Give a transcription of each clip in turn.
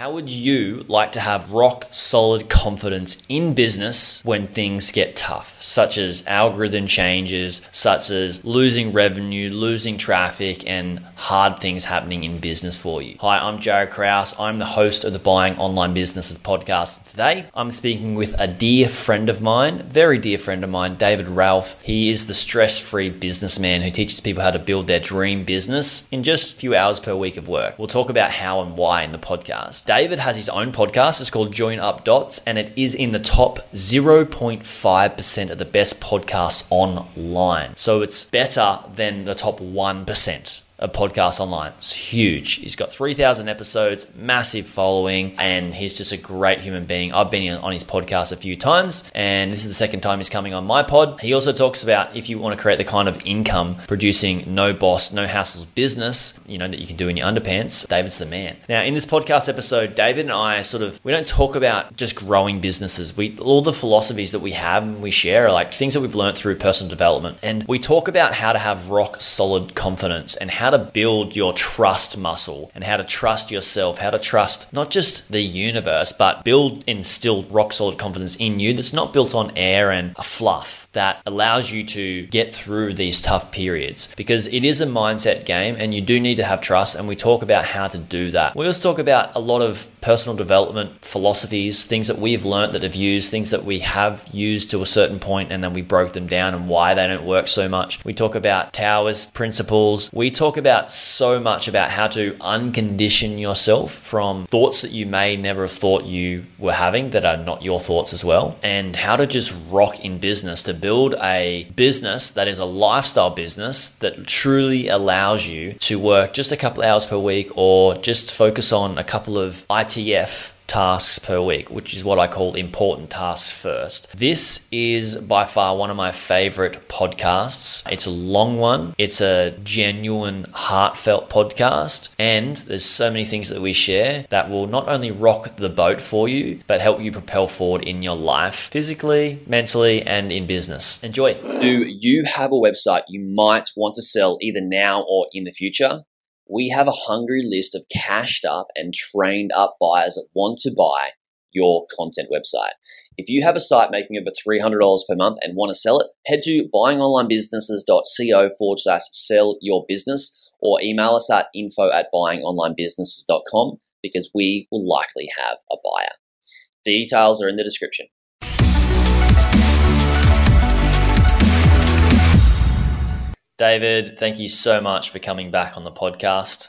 How would you like to have rock solid confidence in business when things get tough, such as algorithm changes, such as losing revenue, losing traffic, and hard things happening in business for you? Hi, I'm Jaryd Krause. I'm the host of the Buying Online Businesses podcast. Today, I'm speaking with a dear friend of mine, very dear friend of mine, David Ralph. He is the stress free businessman who teaches people how to build their dream business in just a few hours per week of work. We'll talk about how and why in the podcast. David has his own podcast. It's called Join Up Dots, and it is in the top 0.5% of the best podcasts online. So it's better than the top 1% a podcast online. It's huge. He's got 3,000 episodes, massive following, and he's just a great human being. I've been on his podcast a few times, and this is the second time he's coming on my pod. He also talks about if you want to create the kind of income producing no boss, no hassles business, you know, that you can do in your underpants, David's the man. Now, in this podcast episode, David and I sort of, we don't talk about just growing businesses. We, all the philosophies that we have and we share are like things that we've learned through personal development. And we talk about how to have rock solid confidence and how how to build your trust muscle and how to trust yourself, how to trust not just the universe, but build instill rock solid confidence in you that's not built on air and a fluff that allows you to get through these tough periods because it is a mindset game and you do need to have trust. And we talk about how to do that. We also talk about a lot of personal development philosophies, things that we've learned that have used, things that we have used to a certain point and then we broke them down and why they don't work so much. We talk about Taoist principles. We talk about so much about how to uncondition yourself from thoughts that you may never have thought you were having that are not your thoughts as well, and how to just rock in business to build a business that is a lifestyle business that truly allows you to work just a couple hours per week or just focus on a couple of ITF tasks per week, which is what I call important tasks first. This is by far one of my favorite podcasts. It's a long one, it's a genuine, heartfelt podcast, and there's so many things that we share that will not only rock the boat for you, but help you propel forward in your life, physically, mentally, and in business. Enjoy. Do you have a website you might want to sell either now or in the future? We have a hungry list of cashed up and trained up buyers that want to buy your content website. If you have a site making over $300 per month and want to sell it, head to buyingonlinebusinesses.co forward slash sell your business or email us at info at buyingonlinebusinesses.com because we will likely have a buyer. Details are in the description. David, thank you so much for coming back on the podcast.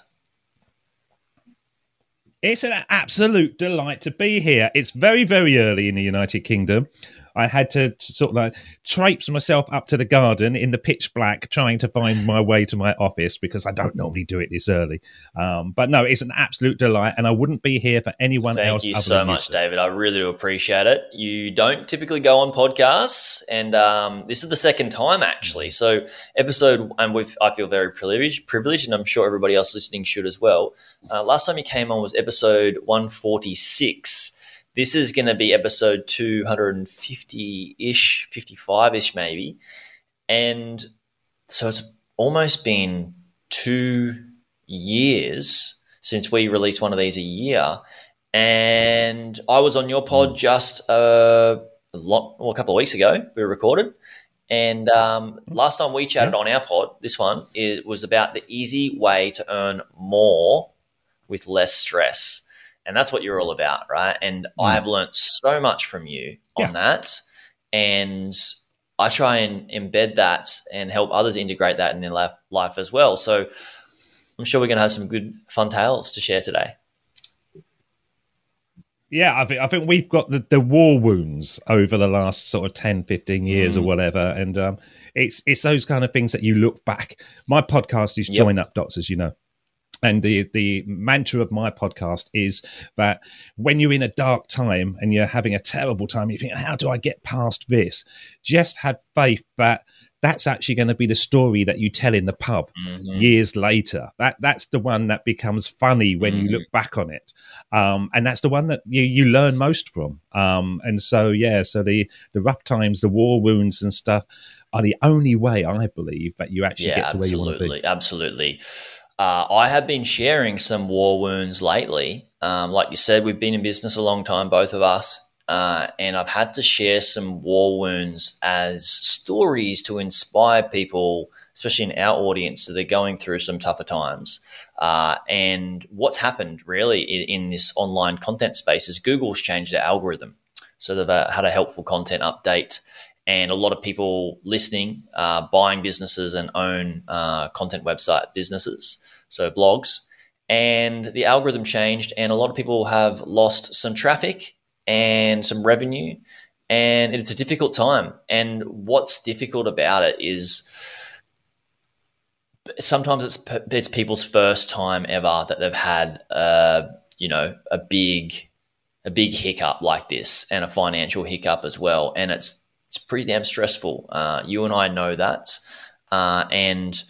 It's an absolute delight to be here. It's very, very early in the United Kingdom. I had to, to, sort of like traipse myself up to the garden in the pitch black, trying to find my way to my office because I don't normally do it this early. Um, but no, it's an absolute delight, and I wouldn't be here for anyone Thank else. Thank you so much, you. David. I really do appreciate it. You don't typically go on podcasts, and um, this is the second time actually. So episode, and with I feel very privileged, privileged, and I'm sure everybody else listening should as well. Uh, last time you came on was episode 146 this is going to be episode 250 ish, 55 ish, maybe. And so it's almost been two years since we released one of these a year. And I was on your pod just a, lot, well, a couple of weeks ago. We recorded. And um, last time we chatted on our pod, this one, it was about the easy way to earn more with less stress and that's what you're all about, right? And mm. I have learned so much from you on yeah. that, and I try and embed that and help others integrate that in their life, life as well. So I'm sure we're going to have some good fun tales to share today. Yeah, I think I think we've got the, the war wounds over the last sort of 10, 15 years mm. or whatever. And um, it's it's those kind of things that you look back. My podcast is yep. Join Up Dots, as you know. And the, the mantra of my podcast is that when you're in a dark time and you're having a terrible time, you think, how do I get past this? Just have faith that that's actually going to be the story that you tell in the pub mm-hmm. years later. That that's the one that becomes funny when mm-hmm. you look back on it, um, and that's the one that you, you learn most from. Um, and so yeah, so the the rough times, the war wounds and stuff are the only way I believe that you actually yeah, get to where you want to be. Absolutely, absolutely. Uh, I have been sharing some war wounds lately Um, like you said, we've been in business a long time, both of us. Uh, and I've had to share some war wounds as stories to inspire people, especially in our audience that are going through some tougher times. Uh, and what's happened really in, in, this online content space is Google's changed their algorithm. So they've uh, had a helpful content update, and a lot of people listening, uh, buying businesses and own uh, content website businesses, so blogs. And the algorithm changed, and a lot of people have lost some traffic and some revenue. And it's a difficult time. And what's difficult about it is sometimes it's it's people's first time ever that they've had uh, you know a big a big hiccup like this and a financial hiccup as well, and it's it's pretty damn stressful. Uh, you and I know that, uh, and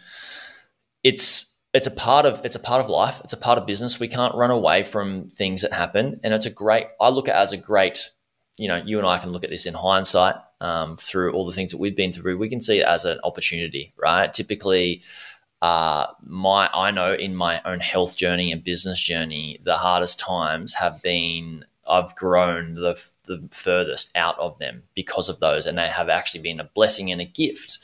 it's it's a part of it's a part of life. It's a part of business. We can't run away from things that happen, and it's a great. I look at it as a great. You know, you and I can look at this in hindsight um, through all the things that we've been through. We can see it as an opportunity, right? Typically, uh, my I know in my own health journey and business journey, the hardest times have been I've grown the the furthest out of them because of those, and they have actually been a blessing and a gift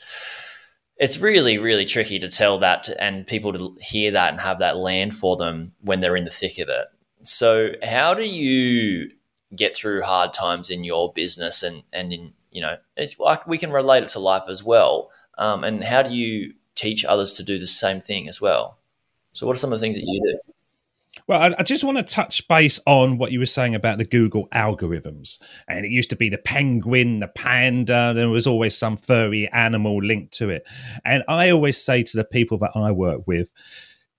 it's really really tricky to tell that and people to hear that and have that land for them when they're in the thick of it. So how do you get through hard times in your business and and in you know it's like we can relate it to life as well um, and how do you teach others to do the same thing as well? So what are some of the things that you do well, I, I, just want to touch base on what you were saying about the Google algorithms. And it used to be the penguin, the panda, there was always some furry animal linked to it. And I always say to the people that I work with,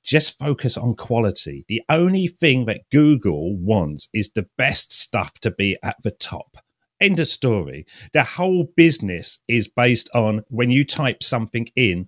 just focus on quality. The only thing that Google wants is the best stuff to be at the top. End of story. The whole business is based on when you type something in,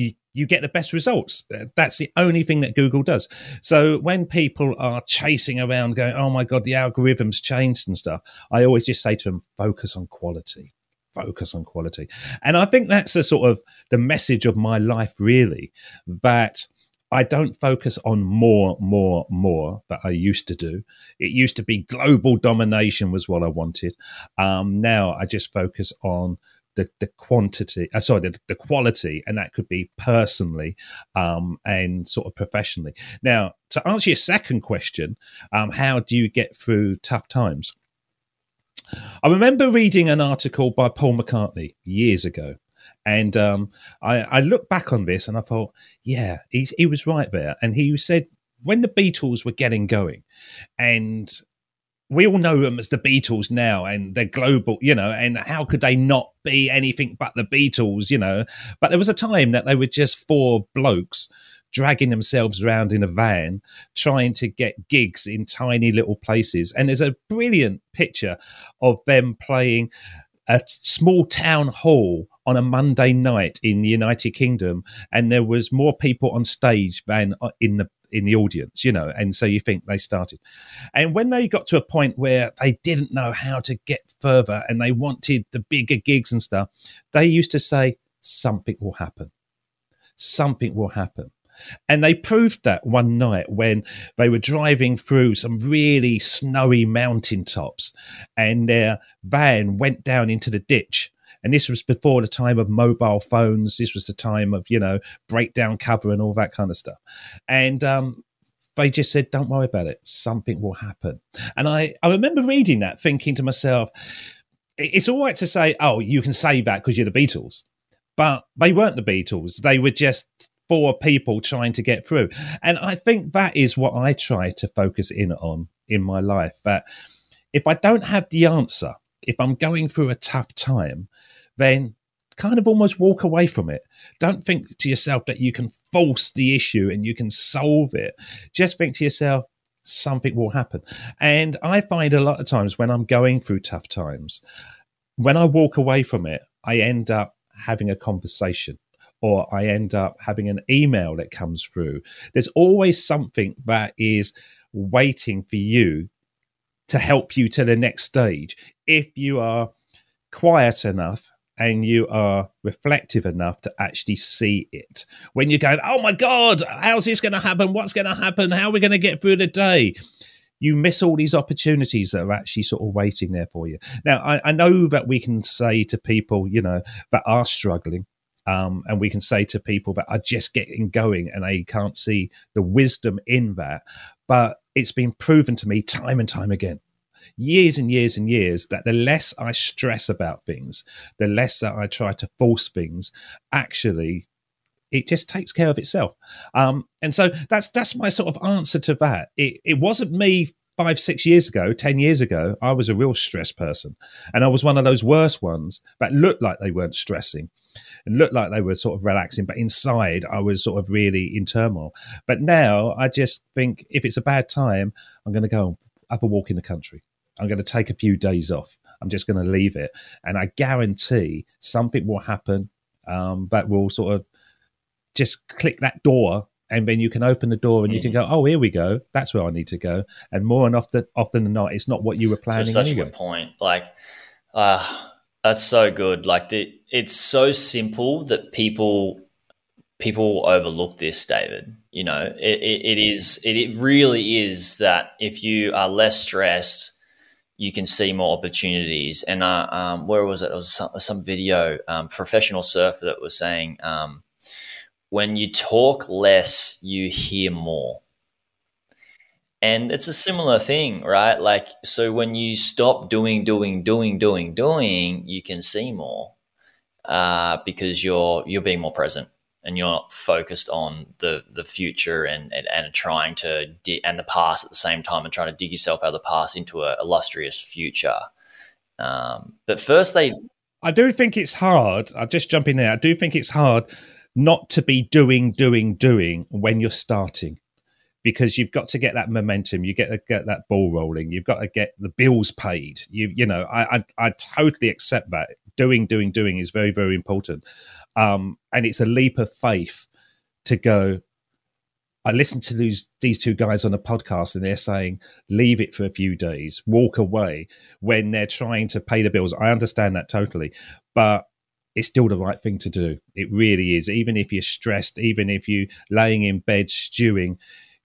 you, you get the best results. That's the only thing that Google does. So when people are chasing around going, oh my God, the algorithms changed and stuff, I always just say to them, focus on quality. Focus on quality. And I think that's the sort of the message of my life, really, that I don't focus on more, more, more that I used to do. It used to be global domination was what I wanted. Um, now I just focus on the, the quantity, uh, sorry, the, the quality, and that could be personally um, and sort of professionally. Now, to answer your second question, um, how do you get through tough times? I remember reading an article by Paul McCartney years ago. And um, I, I look back on this and I thought, yeah, he, he was right there. And he said when the Beatles were getting going and we all know them as the Beatles now, and they're global, you know. And how could they not be anything but the Beatles, you know? But there was a time that they were just four blokes dragging themselves around in a van, trying to get gigs in tiny little places. And there's a brilliant picture of them playing a small town hall on a Monday night in the United Kingdom, and there was more people on stage than uh, in the in the audience, you know, and so you think they started. And when they got to a point where they didn't know how to get further and they wanted the bigger gigs and stuff, they used to say, something will happen. Something will happen. And they proved that one night when they were driving through some really snowy mountaintops and their van went down into the ditch and this was before the time of mobile phones. This was the time of, you know, breakdown cover and all that kind of stuff. And um, they just said, don't worry about it. Something will happen. And I, I remember reading that, thinking to myself, it's all right to say, oh, you can say that because you're the Beatles. But they weren't the Beatles. They were just four people trying to get through. And I think that is what I try to focus in on in my life. That if I don't have the answer, if I'm going through a tough time, then kind of almost walk away from it. Don't think to yourself that you can force the issue and you can solve it. Just think to yourself, something will happen. And I find a lot of times when I'm going through tough times, when I walk away from it, I end up having a conversation or I end up having an email that comes through. There's always something that is waiting for you to help you to the next stage if you are quiet enough and you are reflective enough to actually see it. When you're going, oh my God, how's this going to happen? What's going to happen? How are we going to get through the day? you miss all these opportunities that are actually sort of waiting there for you. Now, I, I know that we can say to people, you know, that are struggling, um, and we can say to people that are just getting going and they can't see the wisdom in that. But it's been proven to me time and time again, years and years and years, that the less I stress about things, the less that I try to force things, actually it just takes care of itself. Um, and so that's that's my sort of answer to that. It it wasn't me five, six years ago, ten years ago. I was a real stress person, and I was one of those worst ones that looked like they weren't stressing and looked like they were sort of relaxing, but inside I was sort of really in turmoil. But now I just think if it's a bad time, I'm going to go have a walk in the country. I'm going to take a few days off. I'm just going to leave it, and I guarantee something will happen um, that will sort of just click that door and then you can open the door and you can mm. go, oh, here we go. That's where I need to go. And more and often, often than not, it's not what you were planning. So such anyway. a good point. Like, uh, that's so good. Like the, it's so simple that people people overlook this, David. You know, it, it, it is it, it really is that if you are less stressed, you can see more opportunities. And uh, um, where was it? It was some, some video, um, professional surfer that was saying. Um, when you talk less, you hear more. And it's a similar thing, right? Like, so when you stop doing, doing, doing, doing, doing, you can see more uh, because you're you're being more present and you're not focused on the the future and and, and trying to di- and the past at the same time and trying to dig yourself out of the past into a illustrious future. Um, but first, they. I do think it's hard. I'll just jump in there. I do think it's hard not to be doing, doing, doing when you're starting because you've got to get that momentum. You get to get that ball rolling. You've got to get the bills paid. You you know, I I, I totally accept that. Doing, doing, doing is very very important, um, and it's a leap of faith to go. I listened to these these two guys on a podcast, and they're saying leave it for a few days, walk away when they're trying to pay the bills. I understand that totally, but it's still the right thing to do. It really is. Even if you're stressed, even if you're laying in bed stewing,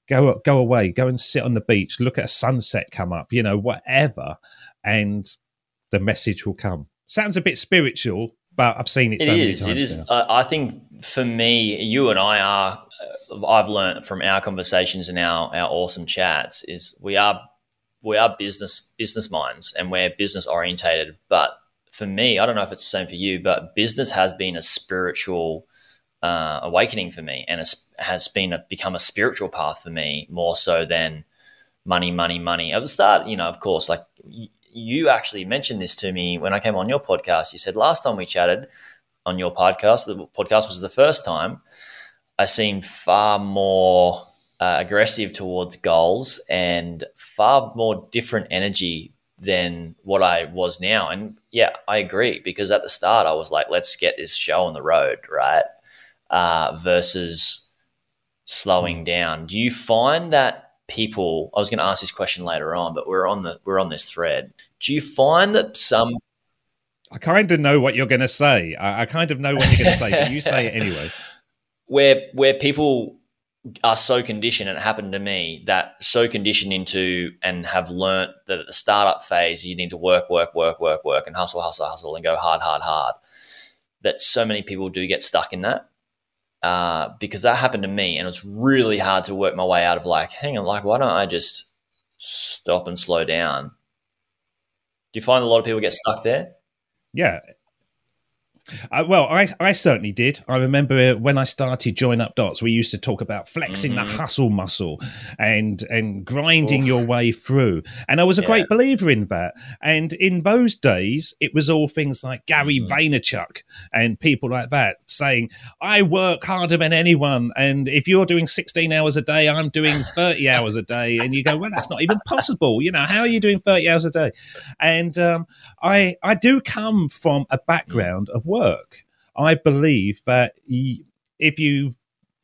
go go away, go and sit on the beach, look at a sunset come up, you know, whatever, and the message will come. Sounds a bit spiritual, but I've seen it. It so is. It is. Uh, I think for me, you and I are. Uh, I've learned from our conversations and our our awesome chats is we are we are business business minds and we're business orientated, but for me, I don't know if it's the same for you, but business has been a spiritual uh, awakening for me, and has been a, become a spiritual path for me more so than money, money, money. At the start, you know, of course, like you actually mentioned this to me when I came on your podcast. You said last time we chatted on your podcast, the podcast was the first time. I seemed far more uh, aggressive towards goals and far more different energy than what I was now. And yeah, I agree because at the start I was like, let's get this show on the road, right? Uh, versus slowing down. Do you find that people? I was going to ask this question later on, but we're on the we're on this thread. Do you find that some? I kind of know what you're going to say. I, I kind of know what you're going to say, but you say it anyway. Where where people are so conditioned, and it happened to me, that so conditioned into and have learnt that at the startup phase, you need to work, work, work, work, work, and hustle, hustle, hustle, and go hard, hard, hard. That so many people do get stuck in that. Uh, because that happened to me, and it's really hard to work my way out of like, hang on, like, why don't I just stop and slow down? Do you find a lot of people get stuck there? Yeah, uh, well, I, I certainly did. I remember when I started Join Up Dots, we used to talk about flexing mm-hmm. the hustle muscle and and grinding Oof. your way through. And I was a yeah. great believer in that. And in those days, it was all things like Gary mm-hmm. Vaynerchuk and people like that saying, I work harder than anyone. And if you're doing 16 hours a day, I'm doing 30 hours a day. And you go, well, that's not even possible. You know, how are you doing 30 hours a day? And um, I, I do come from a background of work. I believe that if you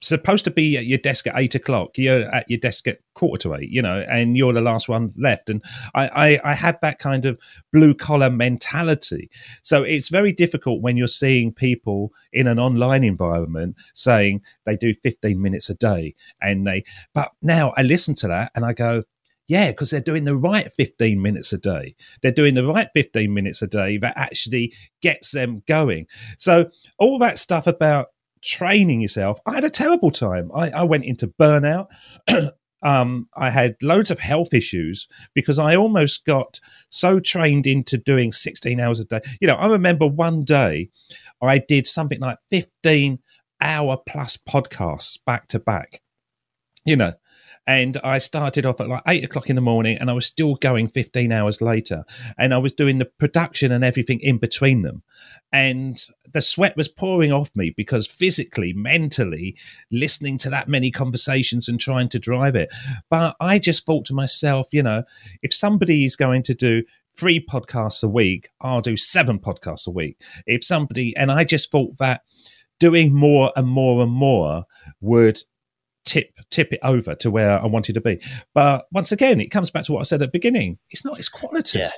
supposed to be at your desk at eight o'clock. You're at your desk at quarter to eight, you know, and you're the last one left. And I, I, I have that kind of blue collar mentality. So it's very difficult when you're seeing people in an online environment saying they do 15 minutes a day and they, but now I listen to that and I go, Yeah, because they're doing the right 15 minutes a day. They're doing the right 15 minutes a day that actually gets them going. So, all that stuff about training yourself, I had a terrible time. I, I went into burnout. um, I had loads of health issues because I almost got so trained into doing 16 hours a day. You know, I remember one day I did something like 15 hour plus podcasts back to back. You know, and I started off at like eight o'clock in the morning and I was still going 15 hours later. And I was doing the production and everything in between them. And the sweat was pouring off me because physically, mentally, listening to that many conversations and trying to drive it. But I just thought to myself, you know, if somebody is going to do three podcasts a week, I'll do seven podcasts a week. If somebody, and I just thought that doing more and more and more would tip tip it over to where I wanted to be. But once again, it comes back to what I said at the beginning. It's not its quality. Yeah.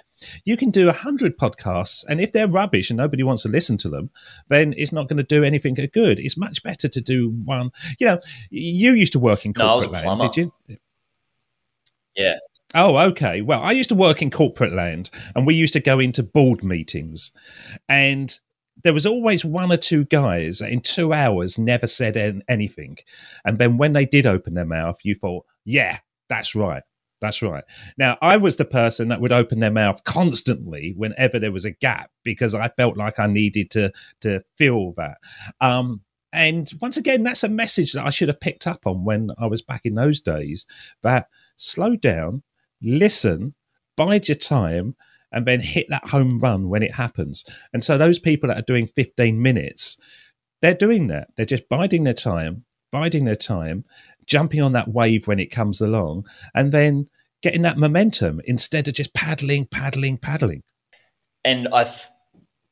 You can do a hundred podcasts, and if they're rubbish and nobody wants to listen to them, then it's not going to do anything good. It's much better to do one. You know, you used to work in corporate no, land, did you? Yeah. Oh, okay. Well, I used to work in corporate land, and we used to go into board meetings, and there was always one or two guys in two hours never said anything. And then when they did open their mouth, you thought, yeah, that's right. That's right. Now, I was the person that would open their mouth constantly whenever there was a gap because I felt like I needed to to fill that. Um, and once again, that's a message that I should have picked up on when I was back in those days. That slow down, listen, bide your time, and then hit that home run when it happens. And so those people that are doing 15 minutes, they're doing that. They're just biding their time, biding their time, jumping on that wave when it comes along, and then getting that momentum instead of just paddling, paddling, paddling. And I've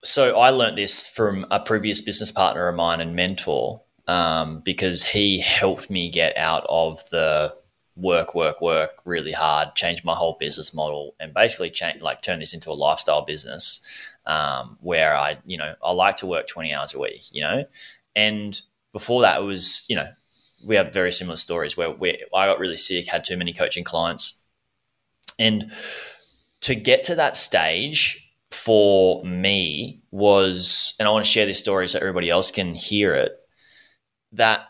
so I learned this from a previous business partner of mine and mentor um, because he helped me get out of the work, work, work really hard, change my whole business model, and basically change like turn this into a lifestyle business um, where I, you know, I like to work twenty hours a week, you know, and before that it was, you know, we have very similar stories where we I got really sick, had too many coaching clients, and to get to that stage for me was, and I want to share this story so everybody else can hear it. That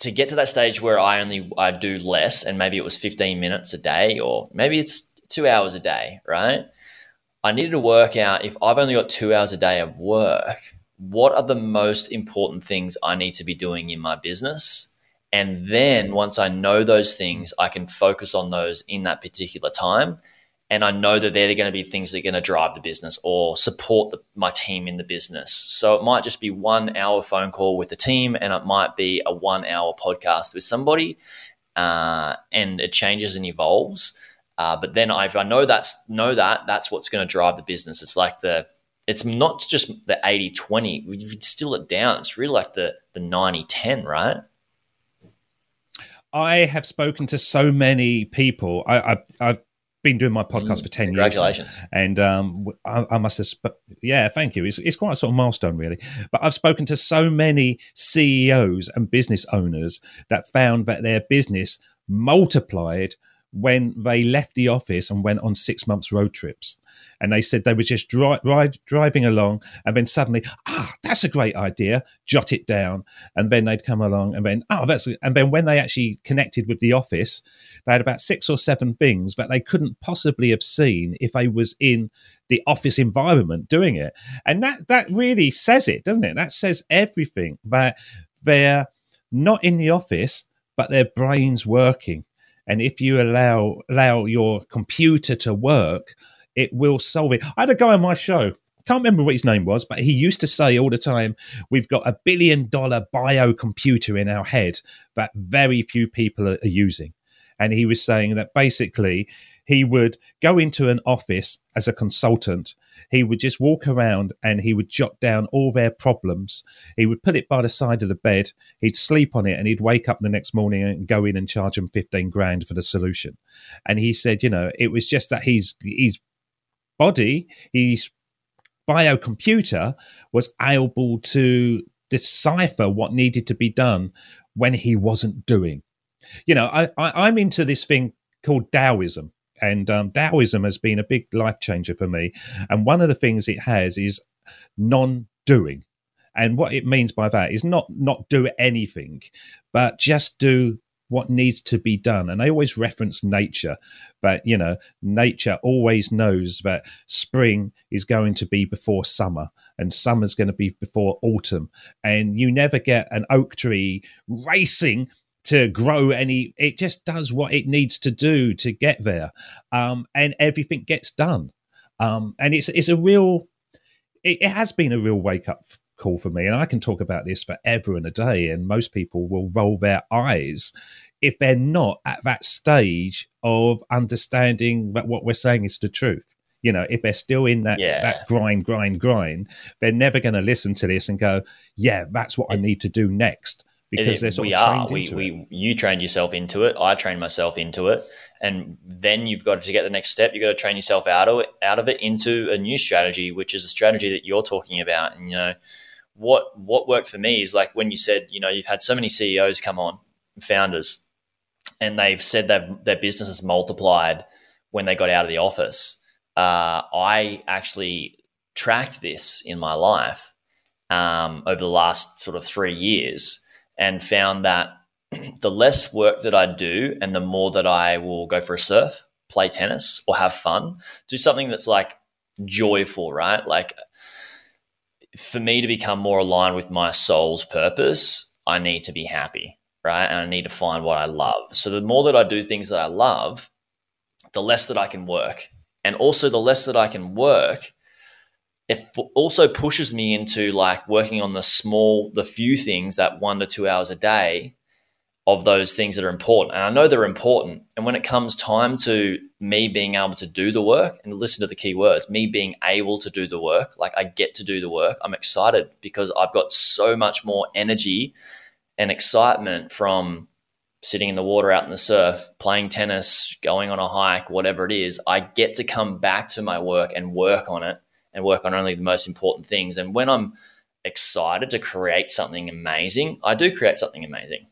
to get to that stage where I only I do less and maybe it was 15 minutes a day or maybe it's 2 hours a day, right? I needed to work out if I've only got 2 hours a day of work, what are the most important things I need to be doing in my business? And then once I know those things, I can focus on those in that particular time and I know that they're going to be things that are going to drive the business or support the, my team in the business. So it might just be one hour phone call with the team, and it might be a one hour podcast with somebody, uh, and it changes and evolves. Uh, but then if I know that's know that that's what's going to drive the business. It's like the it's not just the 80 20 we distill it down it's really like the the 90 10 right I have spoken to so many people. I, I've been doing my podcast mm, for 10 congratulations. years. Congratulations. And um, I, I, must have, sp- yeah, thank you. It's, it's quite a sort of milestone, really. But I've spoken to so many CEOs and business owners that found that their business multiplied when they left the office and went on six months road trips. And they said they were just dri- ride, driving along and then suddenly ah that's a great idea. Jot it down. And then they'd come along and then oh that's and then when they actually connected with the office they had about six or seven things that they couldn't possibly have seen if they was in the office environment doing it. And that that really says it doesn't it? That says everything that they're not in the office but their brains working and if you allow allow your computer to work it will solve it. I had a guy on my show. Can't remember what his name was, but he used to say all the time, "We've got a billion dollar bio computer in our head that very few people are, are using." And he was saying that basically he would go into an office as a consultant. He would just walk around and he would jot down all their problems. He would put it by the side of the bed. He'd sleep on it and he'd wake up the next morning and go in and charge them 15 grand for the solution. And he said, you know, it was just that he's, he's body, his biocomputer was able to decipher what needed to be done when he wasn't doing. You know, I, I, I'm into this thing called Taoism. And um, Taoism has been a big life changer for me. And one of the things it has is non doing. And what it means by that is not not do anything, but just do what needs to be done. And I always reference nature, but you know, nature always knows that spring is going to be before summer and summer's going to be before autumn. And you never get an oak tree racing to grow any it just does what it needs to do to get there um, and everything gets done um, and it's it's a real it, it, has been a real wake up call for me and i can talk about this forever and a day and most people will roll their eyes if they're not at that stage of understanding that what we're saying is the truth. You know, if they're still in that yeah. that grind, grind, grind, they're never going to listen to this and go, "Yeah, that's what I need to do next." Because they're sort we of are. We, we, you trained yourself into it. I trained myself into it, and then you've got to get the next step. You've got to train yourself out of it, out of it into a new strategy, which is a strategy that you're talking about. And you know, what what worked for me is like when you said, you know, you've had so many CEOs come on, founders, and they've said that their business has multiplied when they got out of the office. Uh, I actually tracked this in my life um, over the last sort of three years and found that the less work that I do and the more that I will go for a surf, play tennis, or have fun, do something that's like joyful, right? Like for me to become more aligned with my soul's purpose, I need to be happy right? And I need to find what I love. So the more that I do things that I love, the less that I can work. And also the less that I can work, it also pushes me into like working on the small, the few things that one to two hours a day of those things that are important. And I know they're important. And when it comes time to me being able to do the work and listen to the key words, me being able to do the work, like I get to do the work, I'm excited because I've got so much more energy and excitement from sitting in the water out in the surf, playing tennis, going on a hike, whatever it is, I get to come back to my work and work on it and work on only the most important things. And when I'm excited to create something amazing, I do create something amazing.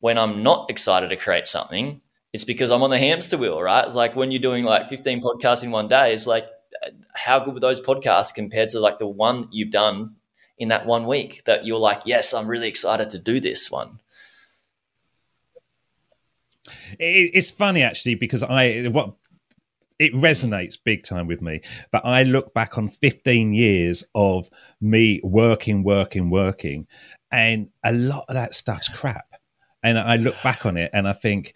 When I'm not excited to create something, it's because I'm on the hamster wheel, right? It's like when you're doing like 15 podcasts in one day, it's like, uh, how good were those podcasts compared to like the one you've done in that one week that you're like, yes, I'm really excited to do this one? It's funny actually because I what it resonates big time with me. But I look back on 15 years of me working, working, working, and a lot of that stuff's crap. And I look back on it and I think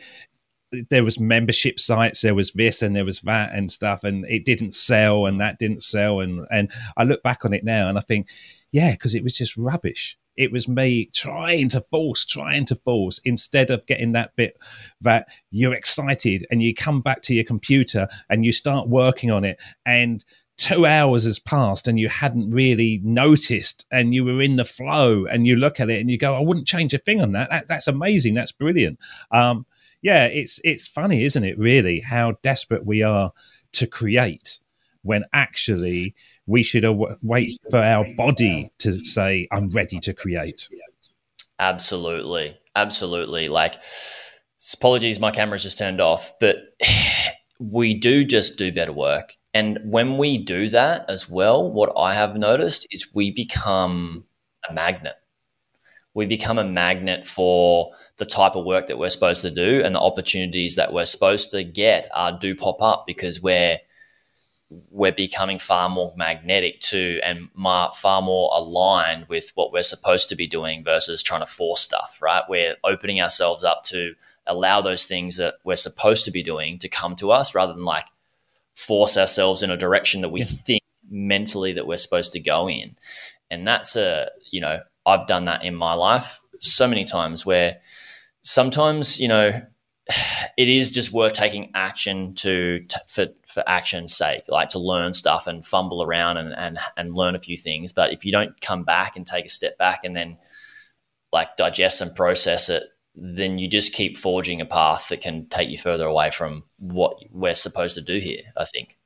there was membership sites, there was this and there was that and stuff, and it didn't sell and that didn't sell. And and I look back on it now and I think yeah, because it was just rubbish. It was me trying to force, trying to force, instead of getting that bit that you're excited and you come back to your computer and you start working on it and two hours has passed and you hadn't really noticed and you were in the flow and you look at it and you go, I wouldn't change a thing on that. that that's amazing. That's brilliant. Um, yeah, it's it's funny, isn't it? Really, how desperate we are to create when actually we should wait for our body to say, I'm ready to create. Absolutely. Absolutely. Like, apologies, my camera's just turned off, but we do just do better work. And when we do that as well, what I have noticed is we become a magnet. We become a magnet for the type of work that we're supposed to do, and the opportunities that we're supposed to get uh, do pop up because we're we're becoming far more magnetic to and far more aligned with what we're supposed to be doing versus trying to force stuff, right? We're opening ourselves up to allow those things that we're supposed to be doing to come to us rather than like force ourselves in a direction that we yeah. think mentally that we're supposed to go in. And that's a, you know, I've done that in my life so many times where sometimes, you know, it is just worth taking action to, for for action's sake, like to learn stuff and fumble around and, and and learn a few things. But if you don't come back and take a step back and then like digest and process it, then you just keep forging a path that can take you further away from what we're supposed to do here. I think.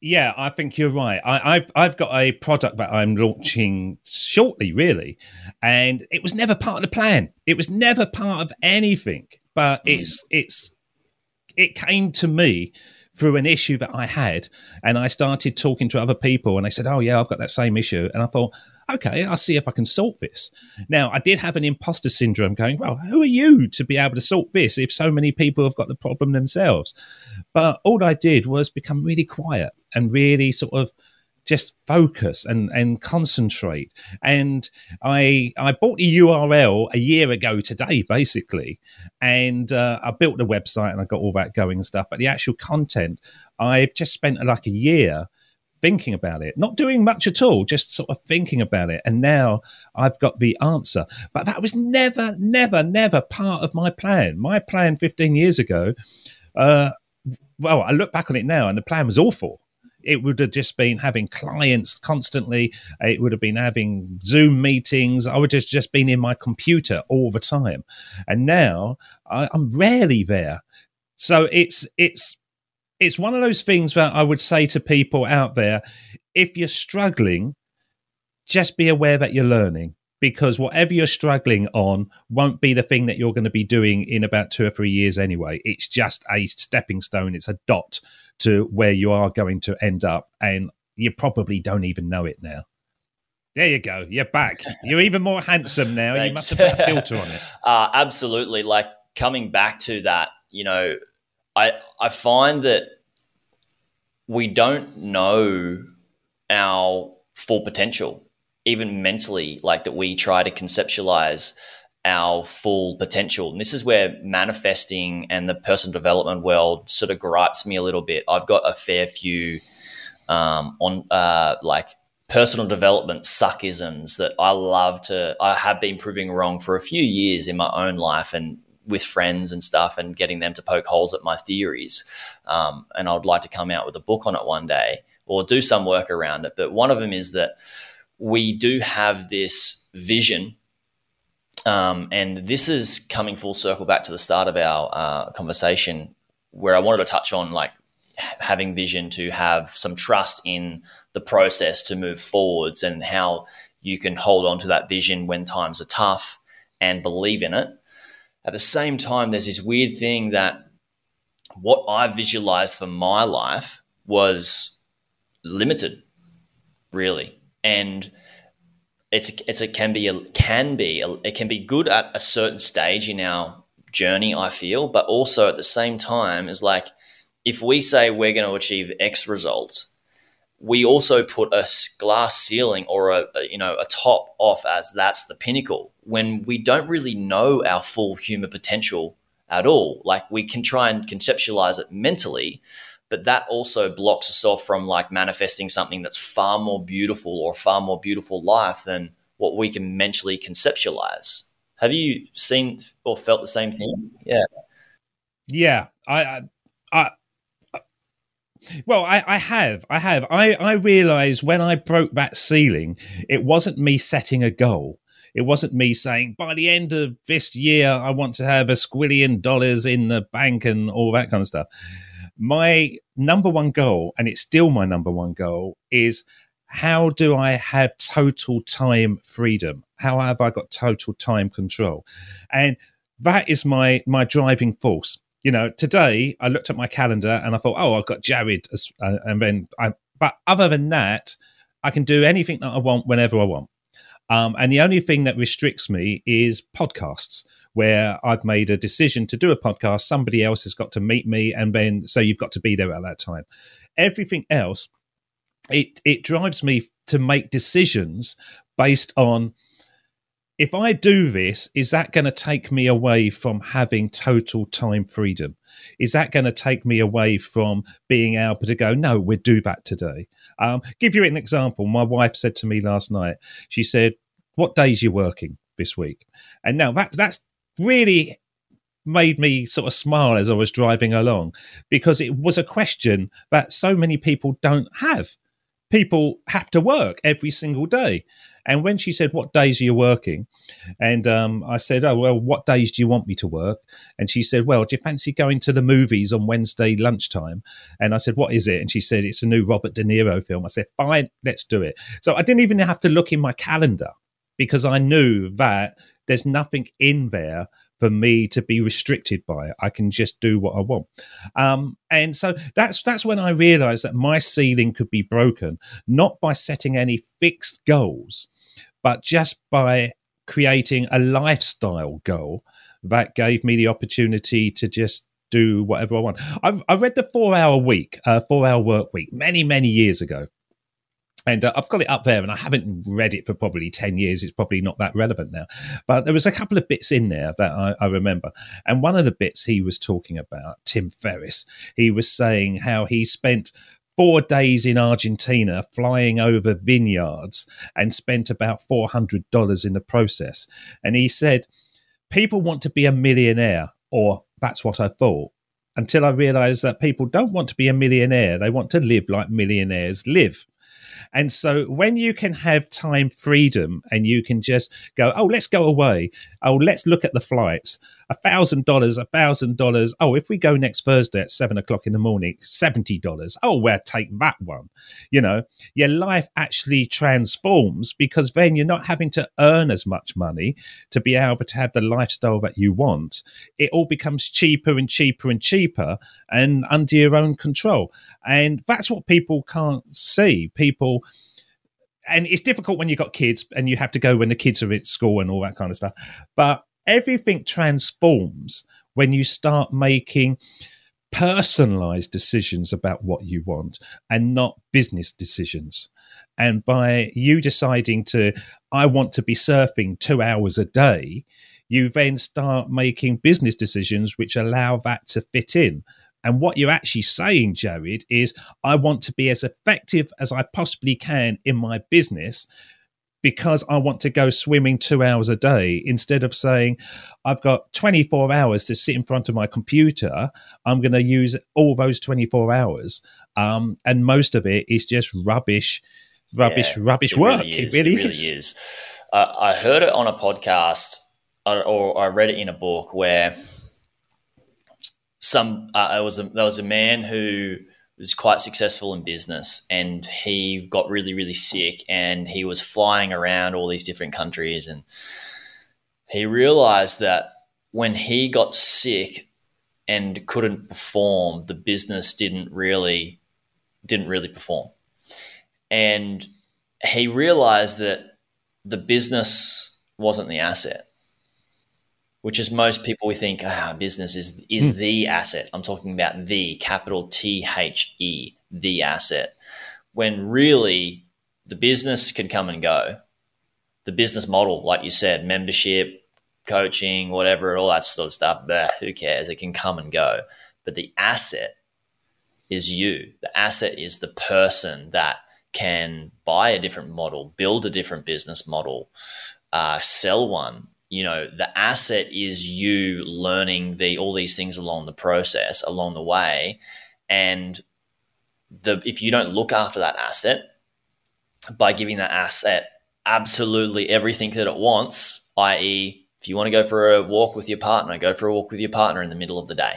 Yeah, I think you're right. I, have I've got a product that I'm launching shortly, really, and it was never part of the plan. It was never part of anything, but mm. it's it's it came to me through an issue that I had. And I started talking to other people and they said, Oh, yeah, I've got that same issue. And I thought, okay, I'll see if I can sort this. Now, I did have an imposter syndrome going, well, who are you to be able to sort this if so many people have got the problem themselves? But all I did was become really quiet and really sort of just focus and, and concentrate. And I I bought the URL a year ago today, basically, and uh, I built the website and I got all that going and stuff. But the actual content, I've just spent like a year thinking about it, not doing much at all, just sort of thinking about it. And now I've got the answer. But that was never, never, never part of my plan. My plan 15 years ago, uh, well, I look back on it now and the plan was awful it would have just been having clients constantly. It would have been having Zoom meetings. I would have just been in my computer all the time. And now I, I'm rarely there. So it's it's it's one of those things that I would say to people out there: if you're struggling, just be aware that you're learning because whatever you're struggling on won't be the thing that you're going to be doing in about two or three years anyway. It's just a stepping stone. It's a dot to where you are going to end up. And you probably don't even know it now. There you go. You're back. You're even more handsome now. you must have put a filter on it. Uh, absolutely. Like coming back to that, you know, I I find that we don't know our full potential, even mentally, like that we try to conceptualize our full potential. And this is where manifesting and the personal development world sort of gripes me a little bit. I've got a fair few um, on uh, like personal development suckisms that I love to, I have been proving wrong for a few years in my own life and with friends and stuff and getting them to poke holes at my theories. Um, and I would like to come out with a book on it one day or do some work around it. But one of them is that we do have this vision um, and this is coming full circle back to the start of our uh, conversation, where I wanted to touch on like having vision to have some trust in the process to move forwards and how you can hold on to that vision when times are tough and believe in it. At the same time, there's this weird thing that what I visualized for my life was limited, really. And it's it's a can be a, can be it can be good at a certain stage in our journey I feel but also at the same time is like if we say we're going to achieve x results we also put a glass ceiling or a, a, you know a top off as that's the pinnacle when we don't really know our full human potential at all like we can try and conceptualize it mentally but that also blocks us off from like manifesting something that's far more beautiful or far more beautiful life than what we can mentally conceptualize. Have you seen or felt the same thing? Yeah. Yeah. I, I, I well, I, I have. I have. I, I realized when I broke that ceiling, it wasn't me setting a goal. It wasn't me saying, by the end of this year, I want to have a squillion dollars in the bank and all that kind of stuff my number one goal, and it's still my number one goal, is how do I have total time freedom? How have I got total time control? And that is my my driving force. You know, today I looked at my calendar and I thought, oh, I've got Jaryd, uh, and then I. But other than that, I can do anything that I want whenever I want. Um, and the only thing that restricts me is podcasts where I've made a decision to do a podcast. Somebody else has got to meet me, and then so you've got to be there at that time. Everything else, it it drives me to make decisions based on if I do this, is that going to take me away from having total time freedom? Is that going to take me away from being able to go, no, we'll do that today? Um, give you an example. My wife said to me last night, she said, what days you working this week? And now that, that's really made me sort of smile as I was driving along because it was a question that so many people don't have. People have to work every single day. And when she said, What days are you working? And um, I said, Oh, well, what days do you want me to work? And she said, Well, do you fancy going to the movies on Wednesday lunchtime? And I said, What is it? And she said, It's a new Robert De Niro film. I said, Fine, let's do it. So I didn't even have to look in my calendar because I knew that there's nothing in there for me to be restricted by it. I can just do what I want. Um, and so that's that's when I realized that my ceiling could be broken, not by setting any fixed goals, but just by creating a lifestyle goal that gave me the opportunity to just do whatever I want. I've, I read the four hour week, uh, four hour work week many, many years ago. And uh, I've got it up there, and I haven't read it for probably 10 years. It's probably not that relevant now. But there was a couple of bits in there that I, I remember. And one of the bits he was talking about, Tim Ferriss, he was saying how he spent four days in Argentina flying over vineyards and spent about $400 in the process. And he said, People want to be a millionaire, or that's what I thought, until I realized that people don't want to be a millionaire. They want to live like millionaires live. And so when you can have time freedom and you can just go, oh, let's go away. Oh, let's look at the flights. A thousand dollars, a thousand dollars. Oh, if we go next Thursday at seven o'clock in the morning, seventy dollars. Oh, we'll take that one. You know, your life actually transforms because then you're not having to earn as much money to be able to have the lifestyle that you want. It all becomes cheaper and cheaper and cheaper and under your own control. And that's what people can't see. People and it's difficult when you've got kids and you have to go when the kids are at school and all that kind of stuff. But everything transforms when you start making personalized decisions about what you want and not business decisions. And by you deciding to, I want to be surfing two hours a day, you then start making business decisions which allow that to fit in. And what you're actually saying, Jaryd, is I want to be as effective as I possibly can in my business because I want to go swimming two hours a day instead of saying, I've got 24 hours to sit in front of my computer. I'm going to use all those 24 hours. Um, and most of it is just rubbish, rubbish, yeah, rubbish it work. Really it, really it really is. Uh, I heard it on a podcast or, or I read it in a book where some uh, it was a, there was a man who was quite successful in business and he got really really sick and he was flying around all these different countries and he realized that when he got sick and couldn't perform the business didn't really didn't really perform. And he realized that the business wasn't the asset which is most people we think ah, business is is mm. the asset. I'm talking about the capital T H E, the asset. When really the business can come and go. The business model, like you said, membership, coaching, whatever, all that sort of stuff, bah, who cares? It can come and go. But the asset is you. The asset is the person that can buy a different model, build a different business model, uh, sell one, you know the asset is you learning the all these things along the process along the way. And the if you don't look after that asset by giving that asset absolutely everything that it wants i.e if you want to go for a walk with your partner go for a walk with your partner in the middle of the day.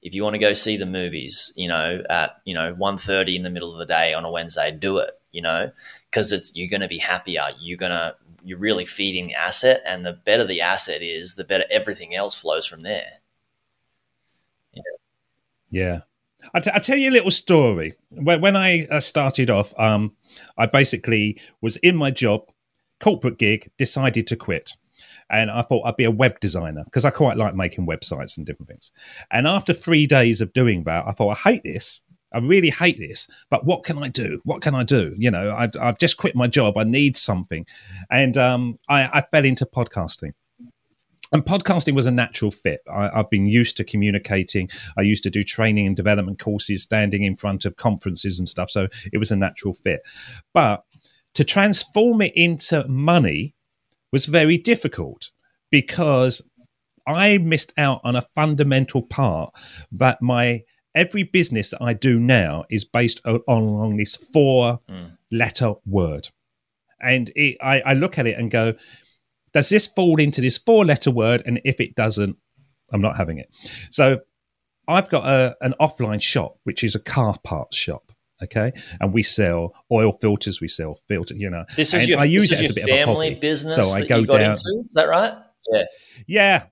If you want to go see the movies you know at you know 1.30 in the middle of the day on a wednesday do it you know because it's you're going to be happier you're going to you're really feeding the asset, and the better the asset is, the better everything else flows from there. Yeah. Yeah. I, t- I tell you a little story. When, when I uh, started off, um, I basically was in my job, corporate gig, decided to quit. And I thought I'd be a web designer because I quite like making websites and different things. And after three days of doing that, I thought, I hate this. I really hate this, but what can I do? What can I do? You know, I've, I've just quit my job. I need something. And um, I, I fell into podcasting and podcasting was a natural fit. I, have been used to communicating. I used to do training and development courses, standing in front of conferences and stuff. So it was a natural fit. But to transform it into money was very difficult because I missed out on a fundamental part that my every business that I do now is based on, on this four mm. letter word. And it, I, I look at it and go, does this fall into this four letter word? And if it doesn't, I'm not having it. So I've got a, an offline shop, which is a car parts shop. Okay, and we sell oil filters. We sell filter. You know, this is your, I use it as a bit of a hobby. business. So I go down. Into? Is that right? Yeah, yeah,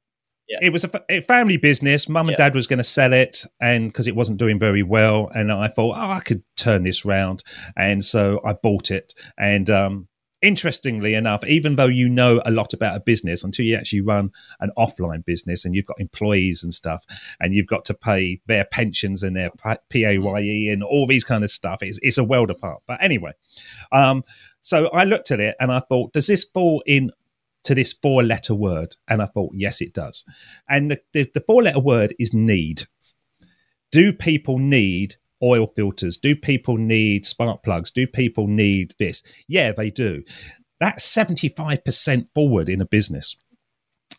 Yeah. It was a, a family business. Mum and Yeah. dad was going to sell it, and because it wasn't doing very well, and I thought, oh, I could turn this round, and so I bought it. And um, interestingly enough, even though you know a lot about a business, until you actually run an offline business and you've got employees and stuff, and you've got to pay their pensions and their PAYE and all these kind of stuff, it's, it's a world apart. But anyway, um, so I looked at it and I thought, does this fall in to this four letter word? And I thought, yes, it does. And the, the, the four letter word is need. Do people need oil filters? Do people need spark plugs? Do people need this? Yeah, they do. That's 75% forward in a business.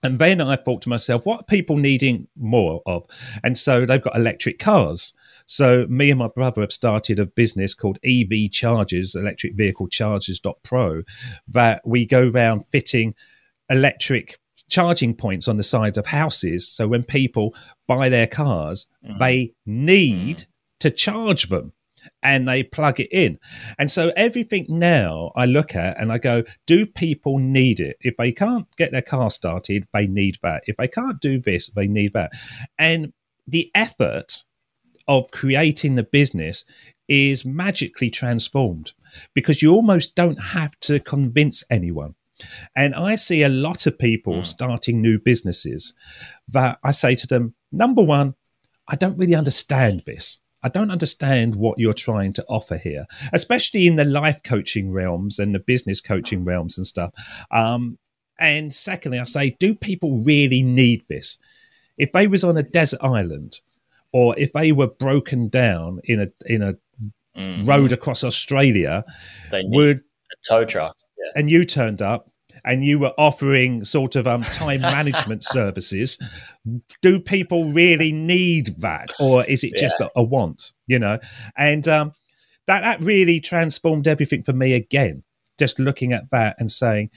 And then I thought to myself, what are people needing more of? And so they've got electric cars. So me and my brother have started a business called EV Chargers, Electric Vehicle Chargers.pro, that we go around fitting electric charging points on the side of houses. So when people buy their cars, mm-hmm. they need mm-hmm. to charge them and they plug it in. And so everything now I look at and I go, do people need it? If they can't get their car started, they need that. If they can't do this, they need that. And the effort of creating the business is magically transformed because you almost don't have to convince anyone. And I see a lot of people starting new businesses that I say to them, number one, I don't really understand this. I don't understand what you're trying to offer here, especially in the life coaching realms and the business coaching realms and stuff. Um, and secondly, I say, do people really need this? If they was on a desert island, or if they were broken down in a in a Mhm. road across Australia, They need would a tow truck. And you turned up and you were offering sort of um, time management services, do people really need that, or is it just a, a want? You know, and um, that that really transformed everything for me again. Just looking at that and saying,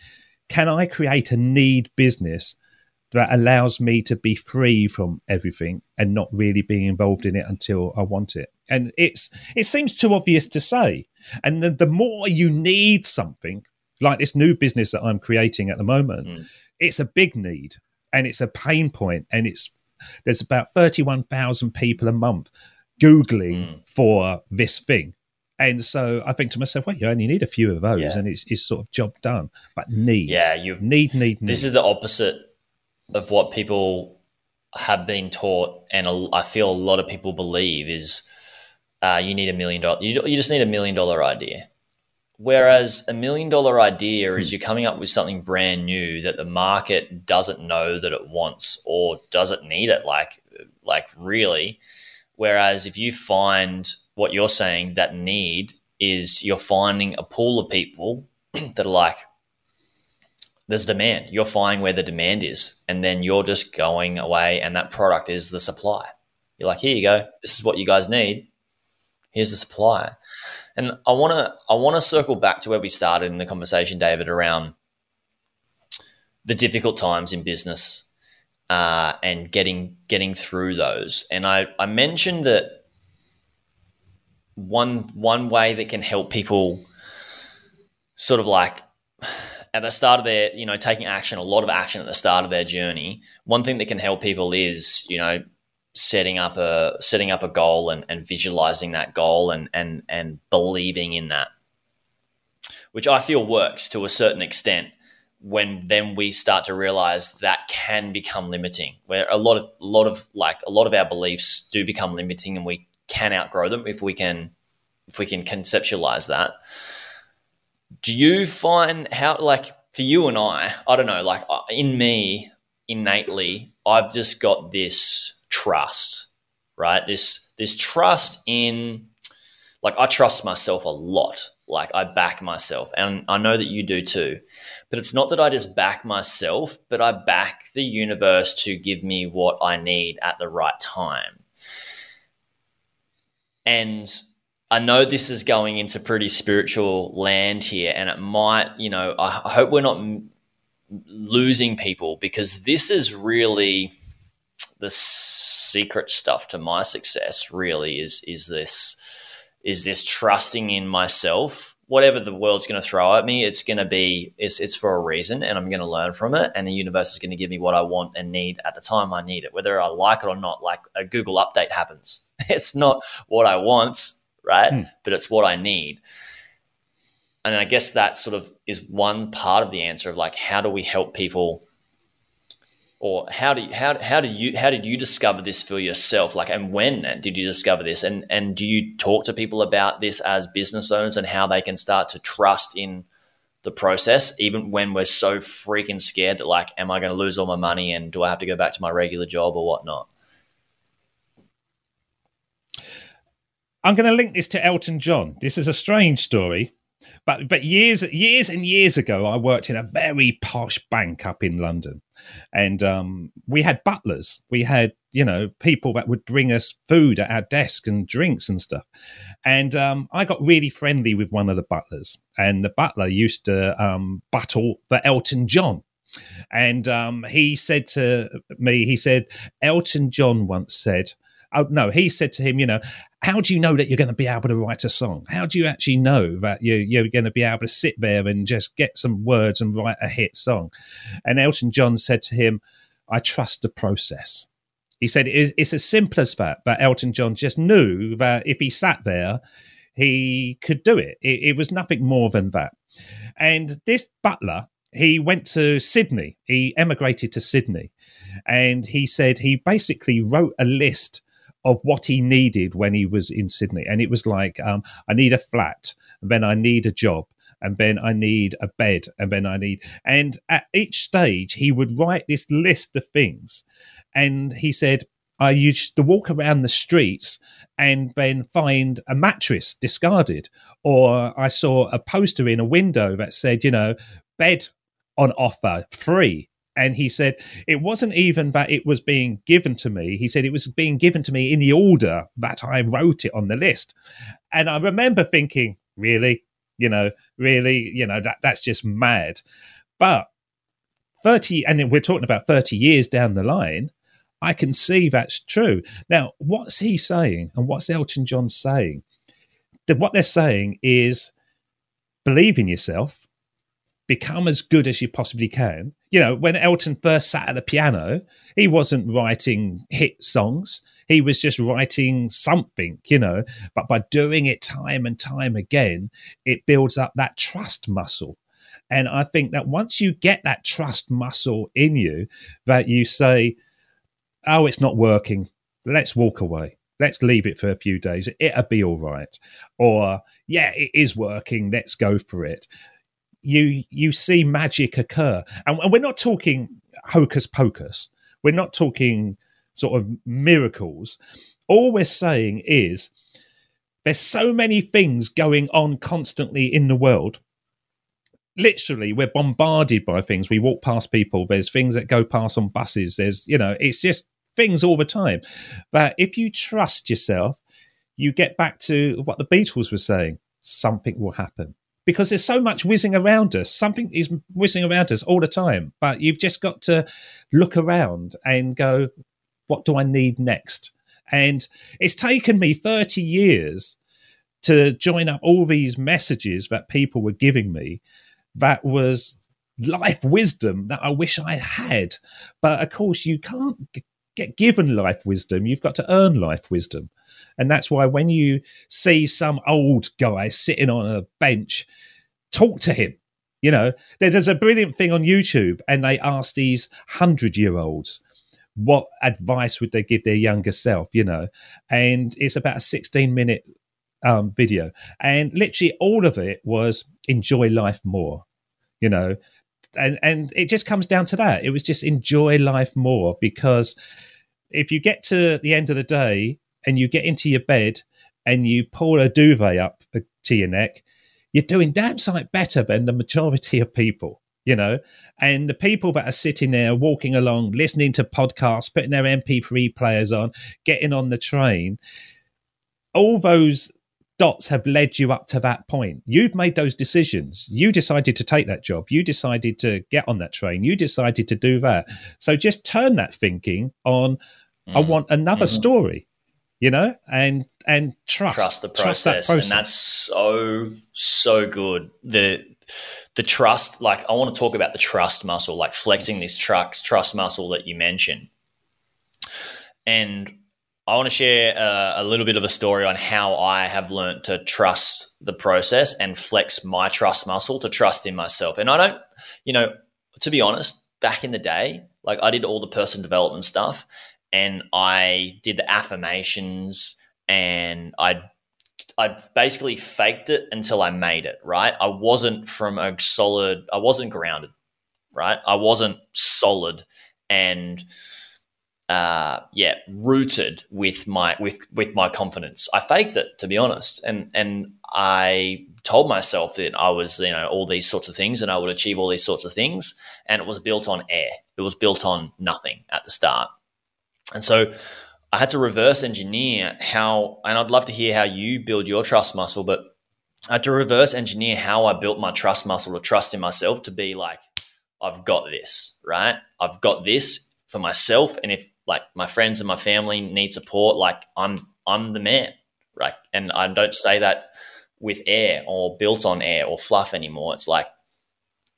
can I create a need business that allows me to be free from everything and not really being involved in it until I want it? And it's it seems too obvious to say. And the, the more you need something, like this new business that I'm creating at the moment, Mm. it's a big need and it's a pain point and it's there's about 31,000 people a month googling Mm. for this thing. And so I think to myself, well, you only need a few of those Yeah. and it's, it's sort of job done. But need, Yeah, you need, need, need. This is the opposite of what people have been taught, and a- I feel a lot of people believe is uh, you need a million dollar. You, you just need a million dollar idea. Whereas a million dollar idea is you're coming up with something brand new that the market doesn't know that it wants or doesn't need it. Like, like really. Whereas if you find what you're saying that need is you're finding a pool of people that are like, there's demand. You're finding where the demand is, and then you're just going away, and that product is the supply. You're like, here you go. This is what you guys need. Here's the supply. And I want to I want to circle back to where we started in the conversation, David, around the difficult times in business uh, and getting getting through those. And I I mentioned that one one way that can help people sort of like at the start of their you know taking action a lot of action at the start of their journey one thing that can help people is you know setting up a setting up a goal and, and visualizing that goal and and and believing in that which i feel works to a certain extent when then we start to realize that can become limiting where a lot of a lot of like a lot of our beliefs do become limiting and we can outgrow them if we can if we can conceptualize that. Do you find how like for you and I, I don't know, like uh, in me innately, I've just got this trust, right? This this trust in like I trust myself a lot. Like I back myself and I know that you do too. But it's not that I just back myself, but I back the universe to give me what I need at the right time. And I know this is going into pretty spiritual land here, and it might, you know, I hope we're not m- losing people because this is really the secret stuff to my success. Really, is is this is this trusting in myself whatever the world's going to throw at me, it's going to be it's it's for a reason, and I'm going to learn from it. And the universe is going to give me what I want and need at the time I need it, whether I like it or not. Like a Google update happens. It's not what I want, right? Mm. But it's what I need. And I guess that sort of is one part of the answer of like how do we help people or how do you, how how do you how did you discover this for yourself? Like and when did you discover this? And and do you talk to people about this as business owners and how they can start to trust in the process even when we're so freaking scared that like am i going to lose all my money and do i have to go back to my regular job or whatnot? I'm going to link this to elton john. This is a strange story but but years years and years ago, I worked in a very posh bank up in London, and um, we had butlers. We had you know people that would bring us food at our desk and drinks and stuff. And um, I got really friendly with one of the butlers, and the butler used to um, buttle for Elton John. And um, he said to me, he said, Elton John once said, oh no he said to him you know how do you know that you're going to be able to write a song how do you actually know that you, you're going to be able to sit there and just get some words and write a hit song and elton john said to him i trust the process he said it's as simple as that that elton john just knew that if he sat there he could do it. it it was nothing more than that and this butler he went to Sydney. He emigrated to Sydney. And he said he basically wrote a list of what he needed when he was in Sydney. And it was like, um, I need a flat, and then I need a job, and then I need a bed, and then I need. And at each stage, he would write this list of things. And he said, I used to walk around the streets and then find a mattress discarded, or I saw a poster in a window that said, you know, bed on offer, free and he said it wasn't even that it was being given to me. He said it was being given to me in the order that I wrote it on the list. And I remember thinking, really, you know, really, you know, that that's just mad. But 30, and we're talking about 30 years down the line, I can see that's true. Now, what's he saying and what's Elton John saying? That what they're saying is believe in yourself, become as good as you possibly can. You know, when Elton first sat at the piano, he wasn't writing hit songs. He was just writing something, you know, but by doing it time and time again, it builds up that trust muscle. And I think that once you get that trust muscle in you, that you say, oh, it's not working, let's walk away. Let's leave it for a few days. It'll be all right. Or, yeah, it is working. Let's go for it you you see magic occur, and we're not talking hocus pocus. We're not talking sort of miracles. All we're saying is there's so many things going on constantly in the world. Literally, we're bombarded by things. We walk past people. There's things that go past on buses. There's, you know, it's just things all the time. But if you trust yourself, you get back to what the Beatles were saying something will happen because there's so much whizzing around us. Something is whizzing around us all the time, but you've just got to look around and go, what do I need next? And it's taken me 30 years to join up all these messages that people were giving me that was life wisdom that I wish I had. But of course, you can't get given life wisdom, you've got to earn life wisdom. And that's why when you see some old guy sitting on a bench, talk to him. You know, there's a brilliant thing on YouTube, and they ask these hundred year olds what advice would they give their younger self, you know, and it's about a 16 minute um, video. And literally all of it was enjoy life more, you know, and, and it just comes down to that. It was just enjoy life more because if you get to the end of the day and you get into your bed and you pull a duvet up to your neck, you're doing damn sight better than the majority of people, you know. And the people that are sitting there walking along, listening to podcasts, putting their MP3 players on, getting on the train, all those dots have led you up to that point. You've made those decisions. You decided to take that job. You decided to get on that train. You decided to do that. So just turn that thinking on, mm. I want another mm-hmm. story you know, and and trust trust the process, trust that process. and that's so so good. The the trust, like I want to talk about the trust muscle, like flexing this trust trust muscle that you mentioned, and I want to share a, a, little bit of a story on how I have learned to trust the process and flex my trust muscle to trust in myself. And I don't, you know, to be honest, back in the day, like I did all the person development stuff and I did the affirmations and I I basically faked it until I made it, right? I wasn't from a solid I wasn't grounded, right? I wasn't solid and uh, yeah, rooted with my with with my confidence. I faked it to be honest, and and I told myself that I was you know all these sorts of things and I would achieve all these sorts of things, and it was built on air. It was built on nothing at the start, and so I had to reverse engineer how. And I'd love to hear how you build your trust muscle, but I had to reverse engineer how I built my trust muscle to trust in myself to be like, I've got this, right? I've got this for myself, and if like my friends and my family need support, like I'm I'm the man, right? And I don't say that with air or built on air or fluff anymore. It's like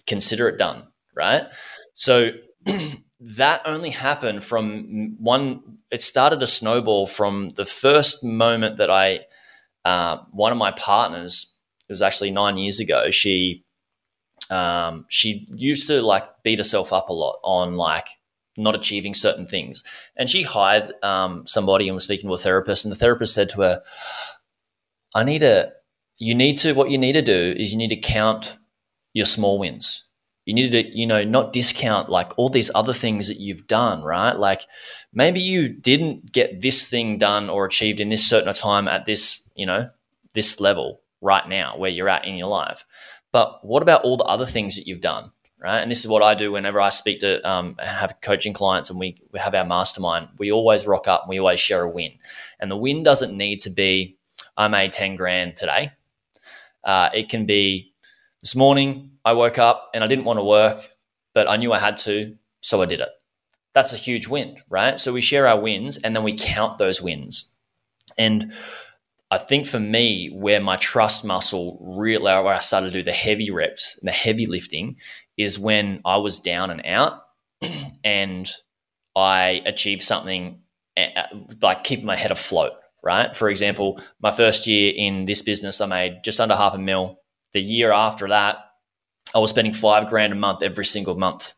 consider it done, right? So that only happened from one. It started to snowball from the first moment that I, uh, one of my partners, it was actually nine years ago. She, um, she used to like beat herself up a lot on like not achieving certain things. And she hired um, somebody and was speaking to a therapist, and the therapist said to her, I need to, you need to, what you need to do is you need to count your small wins. You need to, you know, not discount like all these other things that you've done, right? Like maybe you didn't get this thing done or achieved in this certain time at this, you know, this level right now where you're at in your life. But what about all the other things that you've done? right? And this is what I do whenever I speak to um, have coaching clients and we, we have our mastermind. We always rock up and we always share a win. And the win doesn't need to be, I made 10 grand today. Uh, it can be this morning, I woke up and I didn't want to work, but I knew I had to, so I did it. That's a huge win, right? So we share our wins and then we count those wins. And I think for me, where my trust muscle really, where I started to do the heavy reps, the heavy lifting, is when I was down and out and I achieved something like keeping my head afloat, right? For example, my first year in this business, I made just under half a mil. The year after that, I was spending five grand a month every single month,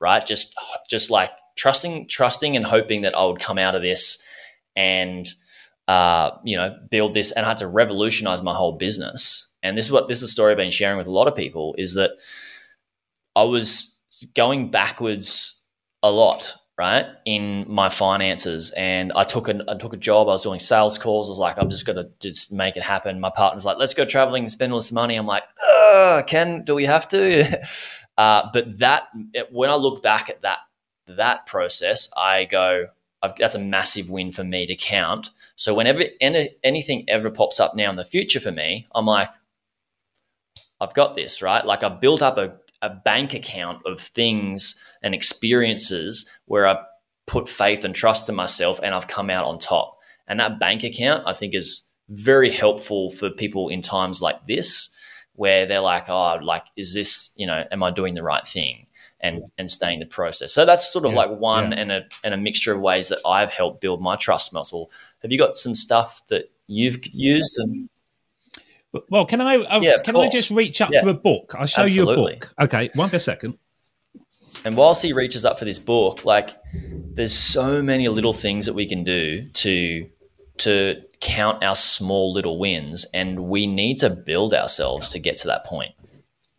right? Just, just like trusting, trusting and hoping that I would come out of this and, uh, you know, build this. And I had to revolutionize my whole business. And this is what this is a story I've been sharing with a lot of people is that I was going backwards a lot, right, in my finances. And I took a I took a job. I was doing sales calls. I was like, I'm just gonna just make it happen. My partner's like, let's go traveling and spend all this money. I'm like, can do we have to? uh, but that when I look back at that that process, I go, that's a massive win for me to count. So whenever any, anything ever pops up now in the future for me, I'm like, I've got this, right? Like I've built up a, a bank account of things and experiences where I put faith and trust in myself and I've come out on top. And that bank account, I think, is very helpful for people in times like this where they're like, oh, like, is this, you know, am I doing the right thing? And, and staying the process. So that's sort of yeah, like one yeah. and a and a mixture of ways that I've helped build my trust muscle. Have you got some stuff that you've used and well, can I? Uh, yeah, can I just reach up yeah. for a book? I'll show Absolutely. you a book. Okay, one per second. And whilst he reaches up for this book, like there's so many little things that we can do to to count our small little wins, and we need to build ourselves to get to that point.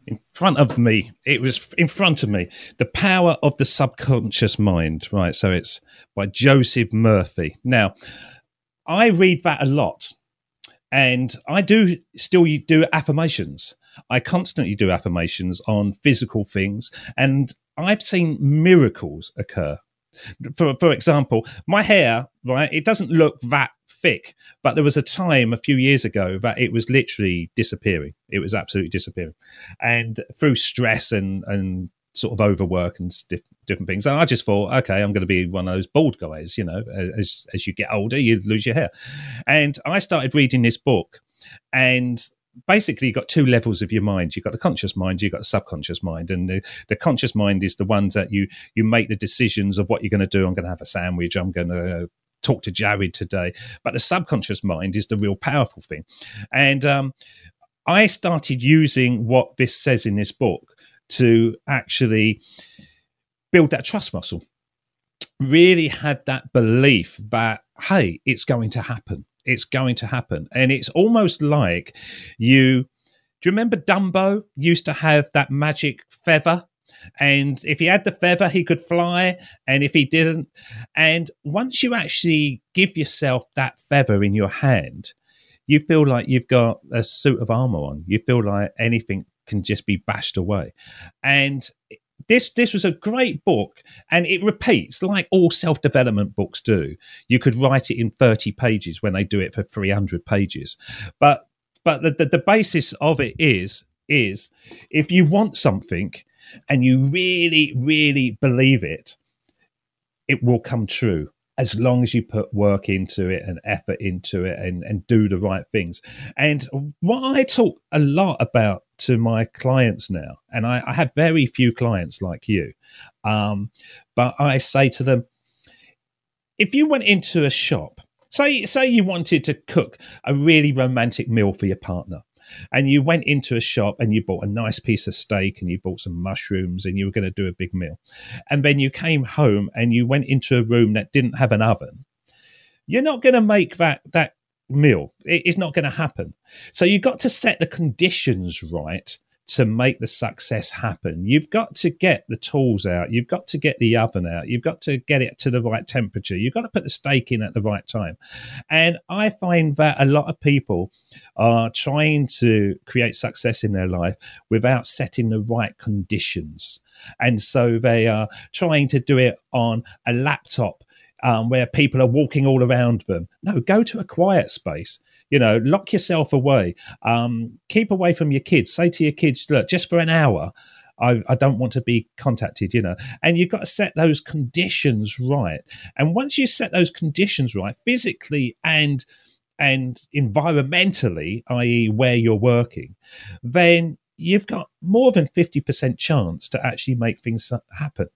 In front of me, it was in front of me. The power of the subconscious mind. Right, so it's by Joseph Murphy. Now, I read that a lot and I do still do affirmations. I constantly do affirmations on physical things, and I've seen miracles occur. For for example, my hair, right, it doesn't look that thick, but there was a time a few years ago that it was literally disappearing. It was absolutely disappearing, and through stress and and sort of overwork and stiff different things. And I just thought, okay, I'm going to be one of those bald guys. You know, as as you get older, you lose your hair. And I started reading this book, and basically you've got two levels of your mind you've got the conscious mind you've got the subconscious mind and the, the conscious mind is the ones that you you make the decisions of what you're going to do i'm going to have a sandwich i'm going to talk to jaryd today but the subconscious mind is the real powerful thing and um, i started using what this says in this book to actually build that trust muscle really have that belief that hey it's going to happen it's going to happen. And it's almost like you do you remember Dumbo used to have that magic feather? And if he had the feather, he could fly. And if he didn't, and once you actually give yourself that feather in your hand, you feel like you've got a suit of armor on. You feel like anything can just be bashed away. And this this was a great book and it repeats like all self-development books do. You could write it in 30 pages when they do it for 300 pages. But but the, the, the basis of it is is if you want something and you really really believe it it will come true as long as you put work into it and effort into it and, and do the right things. And what I talk a lot about to my clients now, and I, I have very few clients like you, um, but I say to them, if you went into a shop, say say you wanted to cook a really romantic meal for your partner, and you went into a shop and you bought a nice piece of steak and you bought some mushrooms and you were going to do a big meal. And then you came home and you went into a room that didn't have an oven. You're not going to make that that meal. It is not going to happen. So you've got to set the conditions right to make the success happen. You've got to get the tools out. You've got to get the oven out. You've got to get it to the right temperature. You've got to put the steak in at the right time. And I find that a lot of people are trying to create success in their life without setting the right conditions. And so they are trying to do it on a laptop um, where people are walking all around them. No, go to a quiet space you know, lock yourself away. Um, keep away from your kids. Say to your kids, look, just for an hour, I, I, don't want to be contacted, you know. And you've got to set those conditions right. And once you set those conditions right, physically and and environmentally, i.e., where you're working, then you've got more than 50% chance to actually make things happen.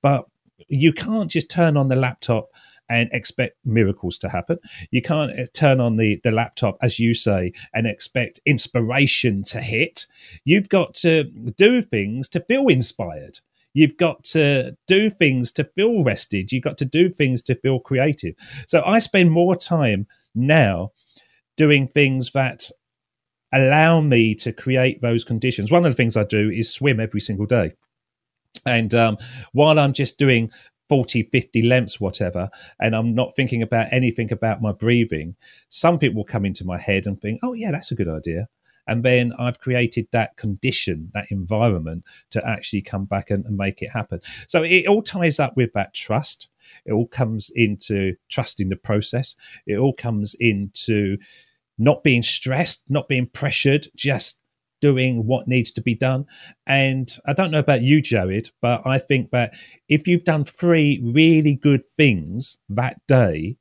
But you can't just turn on the laptop and expect miracles to happen. You can't uh, turn on the, the laptop, as you say, and expect inspiration to hit. You've got to do things to feel inspired. You've got to do things to feel rested. You've got to do things to feel creative. So I spend more time now doing things that allow me to create those conditions. One of the things I do is swim every single day. And um, while I'm just doing 40, 50 lengths, whatever, and I'm not thinking about anything about my breathing, something will come into my head and think, oh, yeah, that's a good idea. And then I've created that condition, that environment to actually come back and, and make it happen. So it all ties up with that trust. It all comes into trusting the process. It all comes into not being stressed, not being pressured, just doing what needs to be done. And I don't know about you, Jaryd, but I think that if you've done three really good things that day,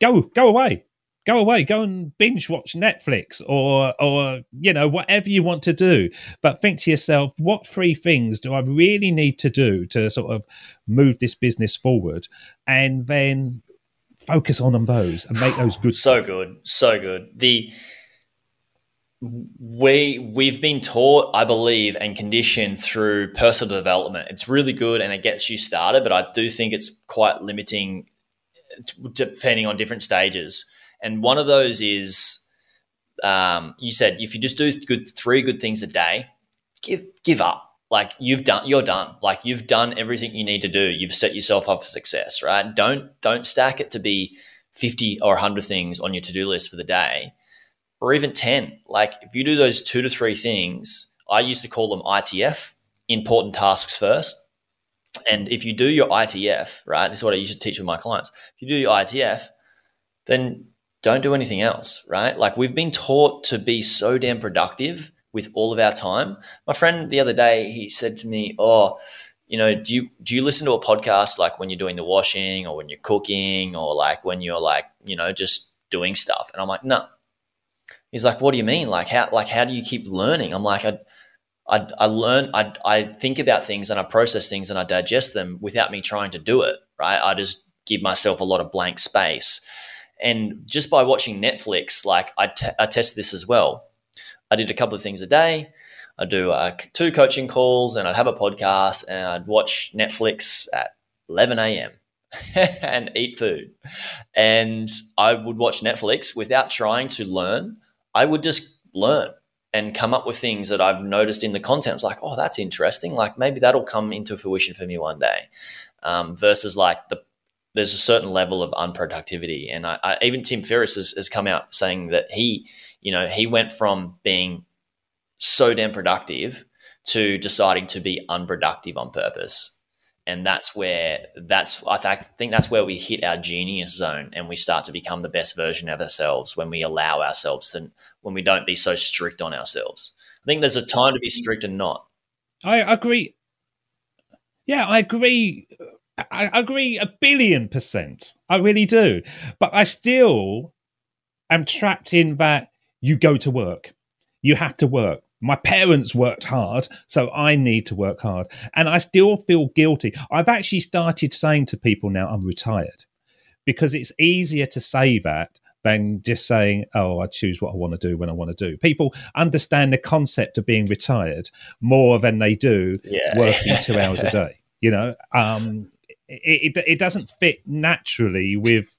go go away. Go away, go and binge watch Netflix or or you know, whatever you want to do. But think to yourself, what three things do I really need to do to sort of move this business forward? And then focus on those and make those good. so good, so good. The we we've been taught, I believe, and conditioned through personal development. It's really good and it gets you started, but I do think it's quite limiting depending on different stages. And one of those is um, you said if you just do good three good things a day, give give up. Like you've done, you're done. Like you've done everything you need to do. You've set yourself up for success, right? Don't don't stack it to be fifty or hundred things on your to do list for the day or even 10. Like if you do those two to three things, I used to call them ITF, important tasks first. And if you do your ITF, right, this is what I used to teach with my clients. If you do your ITF, then don't do anything else, right? Like we've been taught to be so damn productive with all of our time. My friend the other day, he said to me, Oh, you know, do you do you listen to a podcast like when you're doing the washing or when you're cooking or like when you're like, you know, just doing stuff? And I'm like, no. He's like, what do you mean? Like how like how do you keep learning? I'm like, I I, I learn, I, I think about things and I process things and I digest them without me trying to do it, right? I just give myself a lot of blank space. And just by watching Netflix, like I, t- I test this as well. I did a couple of things a day. I do uh, two coaching calls and I'd have a podcast and I'd watch Netflix at 11 a.m. and eat food. And I would watch Netflix without trying to learn. I would just learn and come up with things that I've noticed in the content. It's like, oh, that's interesting. Like maybe that'll come into fruition for me one day. Um, versus like the there's a certain level of unproductivity, and I, I, even Tim Ferriss has, has come out saying that he, you know, he went from being so damn productive to deciding to be unproductive on purpose and that's where that's I think that's where we hit our genius zone and we start to become the best version of ourselves when we allow ourselves to when we don't be so strict on ourselves. I think there's a time to be strict and not. I agree. Yeah, I agree. I agree a billion percent. I really do. But I still am trapped in that you go to work. You have to work my parents worked hard, so I need to work hard. And I still feel guilty. I've actually started saying to people now, I'm retired because it's easier to say that than just saying, oh, I choose what I want to do when I want to do. People understand the concept of being retired more than they do yeah. working two hours a day. You know, um, it, it, it doesn't fit naturally with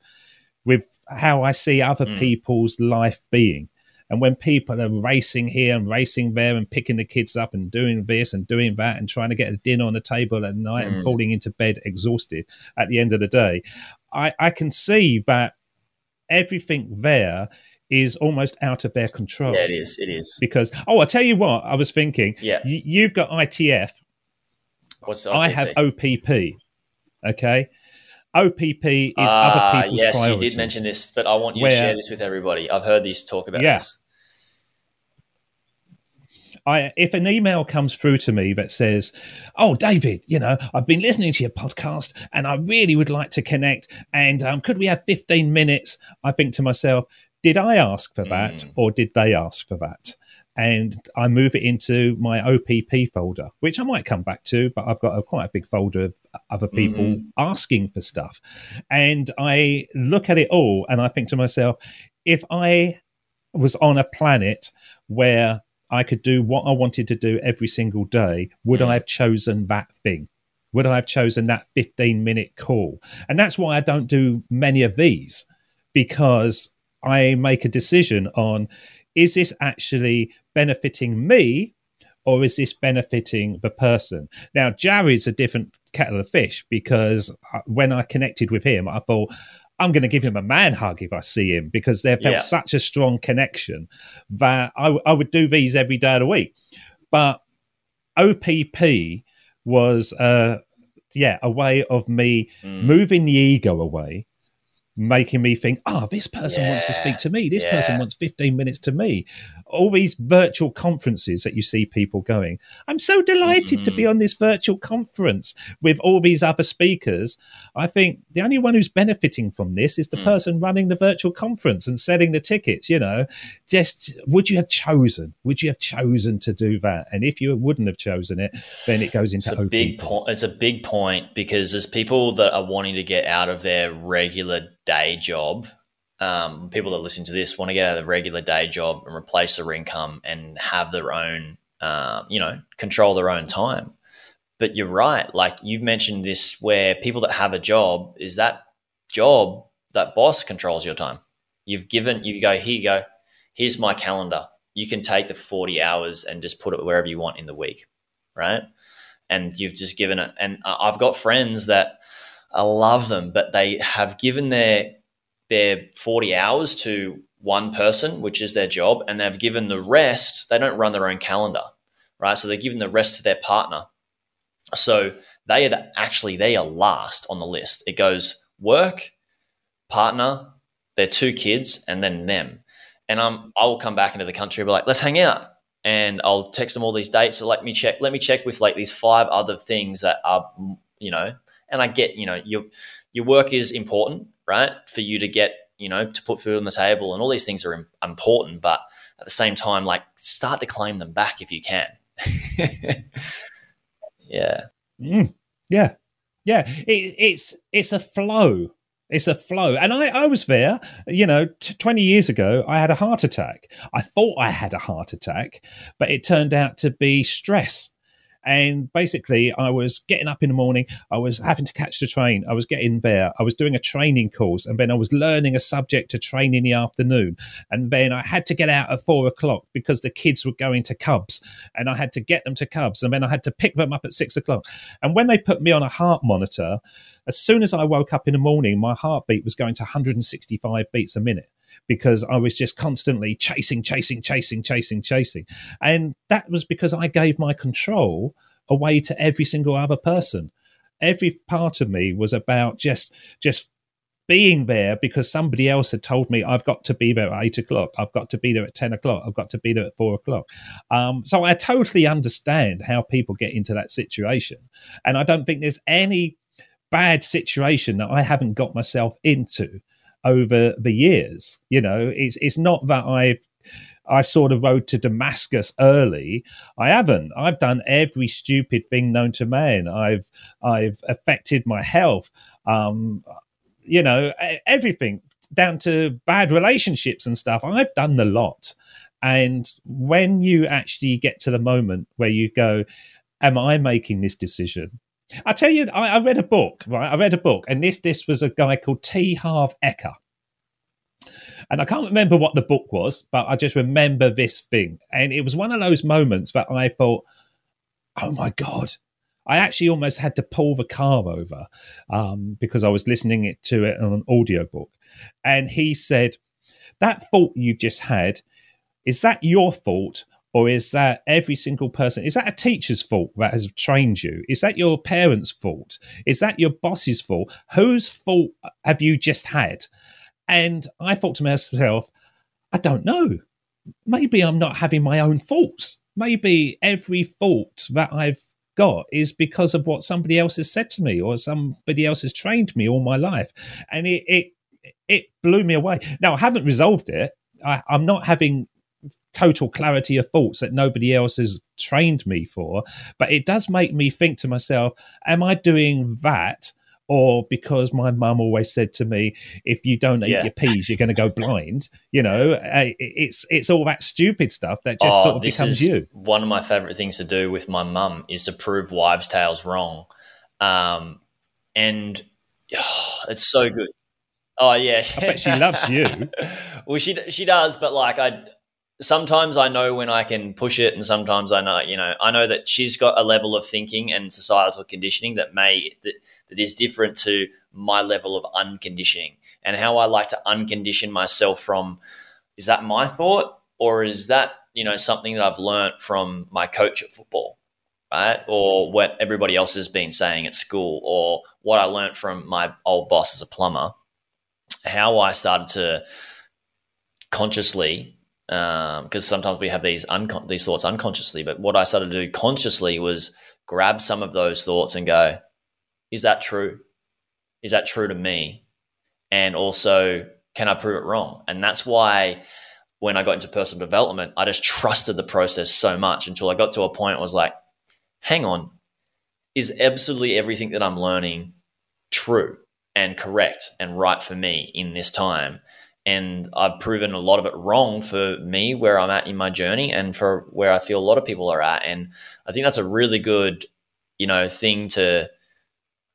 with how I see other mm. people's life being. And when people are racing here and racing there and picking the kids up and doing this and doing that and trying to get a dinner on the table at night mm. and falling into bed exhausted at the end of the day, I, I can see that everything there is almost out of their control. Yeah, it is. It is. Because, oh, I'll tell you what, I was thinking. Yeah. Y- you've got ITF. What's I have OPP. Okay. OPP is uh, other people's yes, priorities. Yes, you did mention this, but I want you where, to share this with everybody. I've heard this talk about yeah. this. I, if an email comes through to me that says, "Oh, David, you know, I've been listening to your podcast and I really would like to connect, and um, could we have 15 minutes?" I think to myself, "Did I ask for that, mm. or did they ask for that?" And I move it into my OPP folder, which I might come back to, but I've got a quite a big folder of other people mm. asking for stuff, and I look at it all and I think to myself, if I was on a planet where I could do what I wanted to do every single day, would mm. I have chosen that thing? Would I have chosen that 15 minute call? And that's why I don't do many of these because I make a decision on is this actually benefiting me or is this benefiting the person? Now, Jaryd's a different kettle of fish because uh, when I connected with him, I thought, I'm going to give him a man hug if I see him because they felt yeah. such a strong connection that I, w- I would do these every day of the week. But OPP was, uh, yeah, a way of me mm. moving the ego away making me think, oh, this person yeah. wants to speak to me. This yeah. person wants 15 minutes to me. All these virtual conferences that you see people going. I'm so delighted mm-hmm. to be mm-hmm. on this virtual conference with all these other speakers. I think the only one who's benefiting from this is the mm. person running the virtual conference and selling the tickets. You know, just would you have chosen? Would you have chosen to do that? And if you wouldn't have chosen it, then it goes into it's a big point. It's a big point because there's people that are wanting to get out of their regular day job, um, people that listen to this want to get out of the regular day job and replace their income and have their own, uh, you know, control their own time. But you're right. Like you've mentioned this, where people that have a job is that job that boss controls your time. You've given, you go, here you go, here's my calendar. You can take the 40 hours and just put it wherever you want in the week, right? And you've just given it. And I've got friends that I love them, but they have given their their 40 hours to one person, which is their job, and they've given the rest, they don't run their own calendar, right? So they're giving the rest to their partner. So they are actually they are last on the list. It goes work, partner, their two kids, and then them. And I'm I will come back into the country and be like, let's hang out. and I'll text them all these dates. So let me check. Let me check with like these five other things that are, you know. And I get, you know, your your work is important, right? For you to get, you know, to put food on the table, and all these things are important. But at the same time, like start to claim them back if you can. yeah. Mm, yeah. Yeah. It, it's it's a flow it's a flow. And I, I was there, you know, t- 20 years ago, I had a heart attack. I thought I had a heart attack, but it turned out to be stress. And basically, I was getting up in the morning. I was having to catch the train. I was getting there. I was doing a training course, and then I was learning a subject to train in the afternoon. And then I had to get out at four o'clock because the kids were going to Cubs, and I had to get them to Cubs. And then I had to pick them up at six o'clock. And when they put me on a heart monitor, as soon as I woke up in the morning, my heartbeat was going to 165 beats a minute because I was just constantly chasing, chasing, chasing, chasing, chasing. And that was because I gave my control away to every single other person. Every part of me was about just just being there because somebody else had told me I've got to be there at eight o'clock, I've got to be there at ten o'clock, I've got to be there at four o'clock. Um, so I totally understand how people get into that situation, and I don't think there's any bad situation that I haven't got myself into over the years. You know, it's it's not that I've I sort of rode to Damascus early. I haven't. I've done every stupid thing known to man. I've I've affected my health. Um, you know, everything down to bad relationships and stuff. I've done the lot. And when you actually get to the moment where you go, Am I making this decision? I tell you, I, I, read a book, right? I read a book, and this this was a guy called T. Harv Eker. And I can't remember what the book was, but I just remember this thing. And it was one of those moments that I thought, oh my God. I actually almost had to pull the car over um, because I was listening it to it on an audiobook. And he said, That thought you just had, is that your fault or is that every single person is that a teacher's fault that has trained you? Is that your parents fault? Is that your boss's fault? Whose fault have you just had? And i thought to myself i don't know. Maybe i'm not having my own faults. Maybe every fault that i've got is because of what somebody else has said to me or somebody else has trained me all my life. And it it, it blew me away. Now i haven't resolved it. I, i'm not having total clarity of thoughts that nobody else has trained me for. But it does make me think to myself, am I doing that? Or because my mum always said to me, if you don't eat yeah. your peas, you're going to go blind. You know, it's it's all that stupid stuff that just oh, sort of becomes you. One of my favorite things to do with my mum is to prove wives' tales wrong, um, and oh, it's so good. Oh yeah, I bet she loves you. well, she she does, but like I sometimes I know when I can push it, and sometimes I know, you know, I know that she's got a level of thinking and societal conditioning that may that, that is different to my level of unconditioning, and how I like to uncondition myself from. Is that my thought, or is that you know something that I've learned from my coach at football, right, or what everybody else has been saying at school, or what I learned from my old boss as a plumber? How I started to consciously because um, sometimes we have these these thoughts unconsciously. But what I started to do consciously was grab some of those thoughts and go, "Is that true? Is that true to me?" And also, can I prove it wrong? And that's why when I got into personal development, I just trusted the process so much until I got to a point I was like, "Hang on, is absolutely everything that I'm learning true and correct and right for me in this time?" And I've proven a lot of it wrong for me where I'm at in my journey and for where I feel a lot of people are at. And I think that's a really good, you know, thing to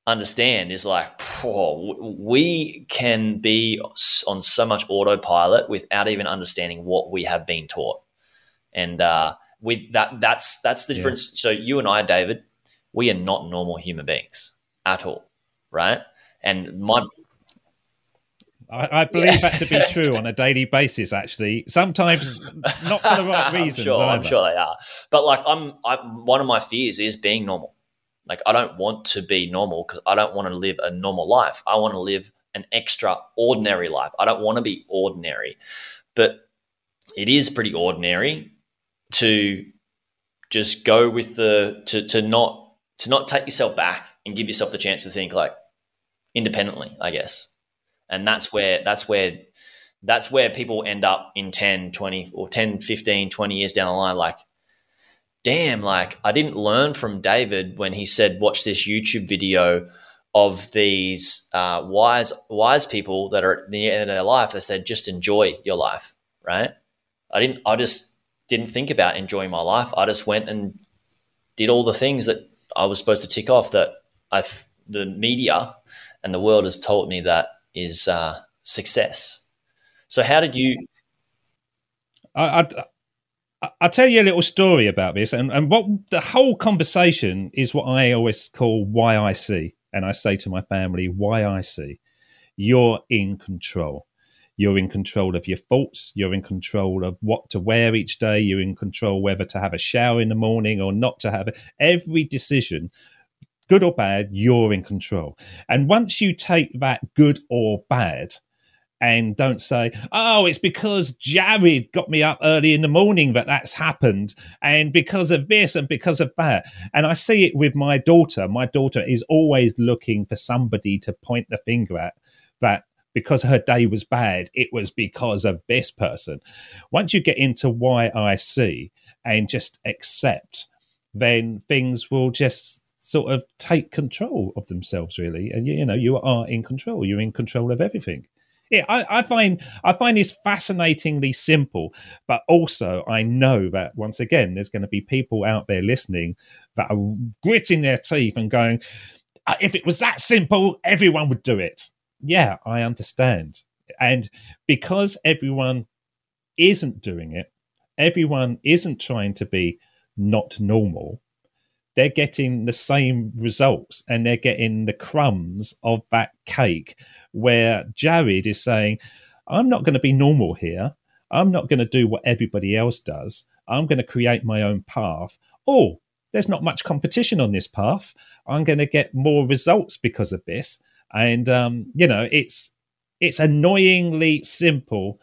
understand is like, oh, we can be on so much autopilot without even understanding what we have been taught. And uh, with that, that's that's the difference. Yeah. So you and I, David, we are not normal human beings at all, right? And my I, I believe yeah. that to be true on a daily basis. Actually, sometimes not for the right reasons. I'm sure, I'm sure they are. But like, I'm, I'm one of my fears is being normal. Like, I don't want to be normal because I don't want to live a normal life. I want to live an extraordinary life. I don't want to be ordinary, but it is pretty ordinary to just go with the to to not to not take yourself back and give yourself the chance to think like independently, I guess. And that's where that's where that's where people end up in 10, 20 or 10, 15, 20 years down the line like damn, like I didn't learn from David when he said watch this YouTube video of these uh, wise wise people that are at the end of their life that said just enjoy your life, right? I didn't I just didn't think about enjoying my life. I just went and did all the things that I was supposed to tick off that I the media and the world has told me that is uh, success. So how did you? I, I I'll tell you a little story about this, and and what the whole conversation is what I always call why I see, and I say to my family why I see. You're in control. You're in control of your thoughts. You're in control of what to wear each day. You're in control whether to have a shower in the morning or not to have it. Every decision, good or bad, you're in control. And once you take that good or bad, and don't say, oh, it's because Jaryd got me up early in the morning that that's happened, and because of this and because of that. And I see it with my daughter. My daughter is always looking for somebody to point the finger at that because her day was bad, it was because of this person. Once you get into why I see and just accept, then things will just sort of take control of themselves, really. And you know, you are in control. You're in control of everything. Yeah, I, I, find I find this fascinatingly simple, but also I know that once again, there's going to be people out there listening that are gritting their teeth and going, uh, "If it was that simple, everyone would do it." yeah, I understand. And because everyone isn't doing it, everyone isn't trying to be not normal, they're getting the same results and they're getting the crumbs of that cake where Jaryd is saying, I'm not going to be normal here. I'm not going to do what everybody else does. I'm going to create my own path. Oh, there's not much competition on this path. I'm going to get more results because of this and um, you know it's it's annoyingly simple,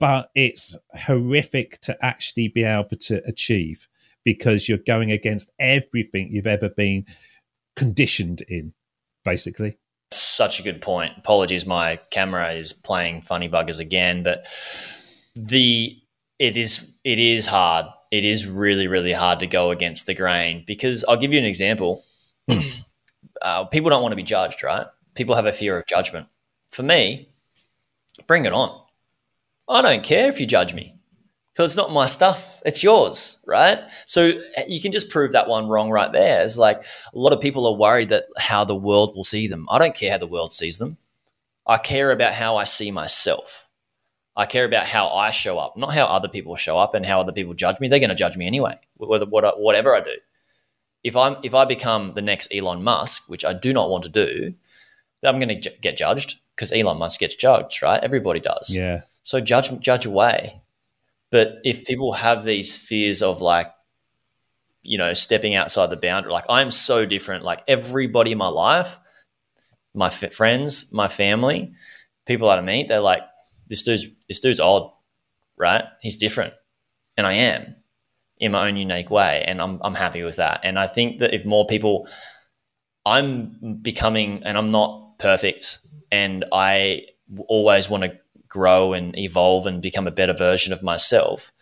but it's horrific to actually be able to achieve because you're going against everything you've ever been conditioned in, basically. Such a good point. Apologies, my camera is playing funny buggers again, but the it is it is hard. It is really really hard to go against the grain because I'll give you an example. uh, people don't want to be judged, right? people have a fear of judgment. For me, bring it on. I don't care if you judge me because it's not my stuff. It's yours, right? So eh, you can just prove that one wrong right there. It's like a lot of people are worried that how the world will see them. I don't care how the world sees them. I care about how I see myself. I care about how I show up, not how other people show up and how other people judge me. They're going to judge me anyway, whether whatever I do. If I'm if I become the next Elon Musk, which I do not want to do, then I'm going to get judged because Elon Musk gets judged, right? Everybody does. Yeah. So judge judge away. But if people have these fears of like, you know, stepping outside the boundary, like I'm so different. Like everybody in my life, my f- friends, my family, people that I meet, they're like, this dude's this dude's odd, right? He's different, and I am in my own unique way, and I'm I'm happy with that. And I think that if more people, I'm becoming, and I'm not perfect. And I always want to grow and evolve and become a better version of myself.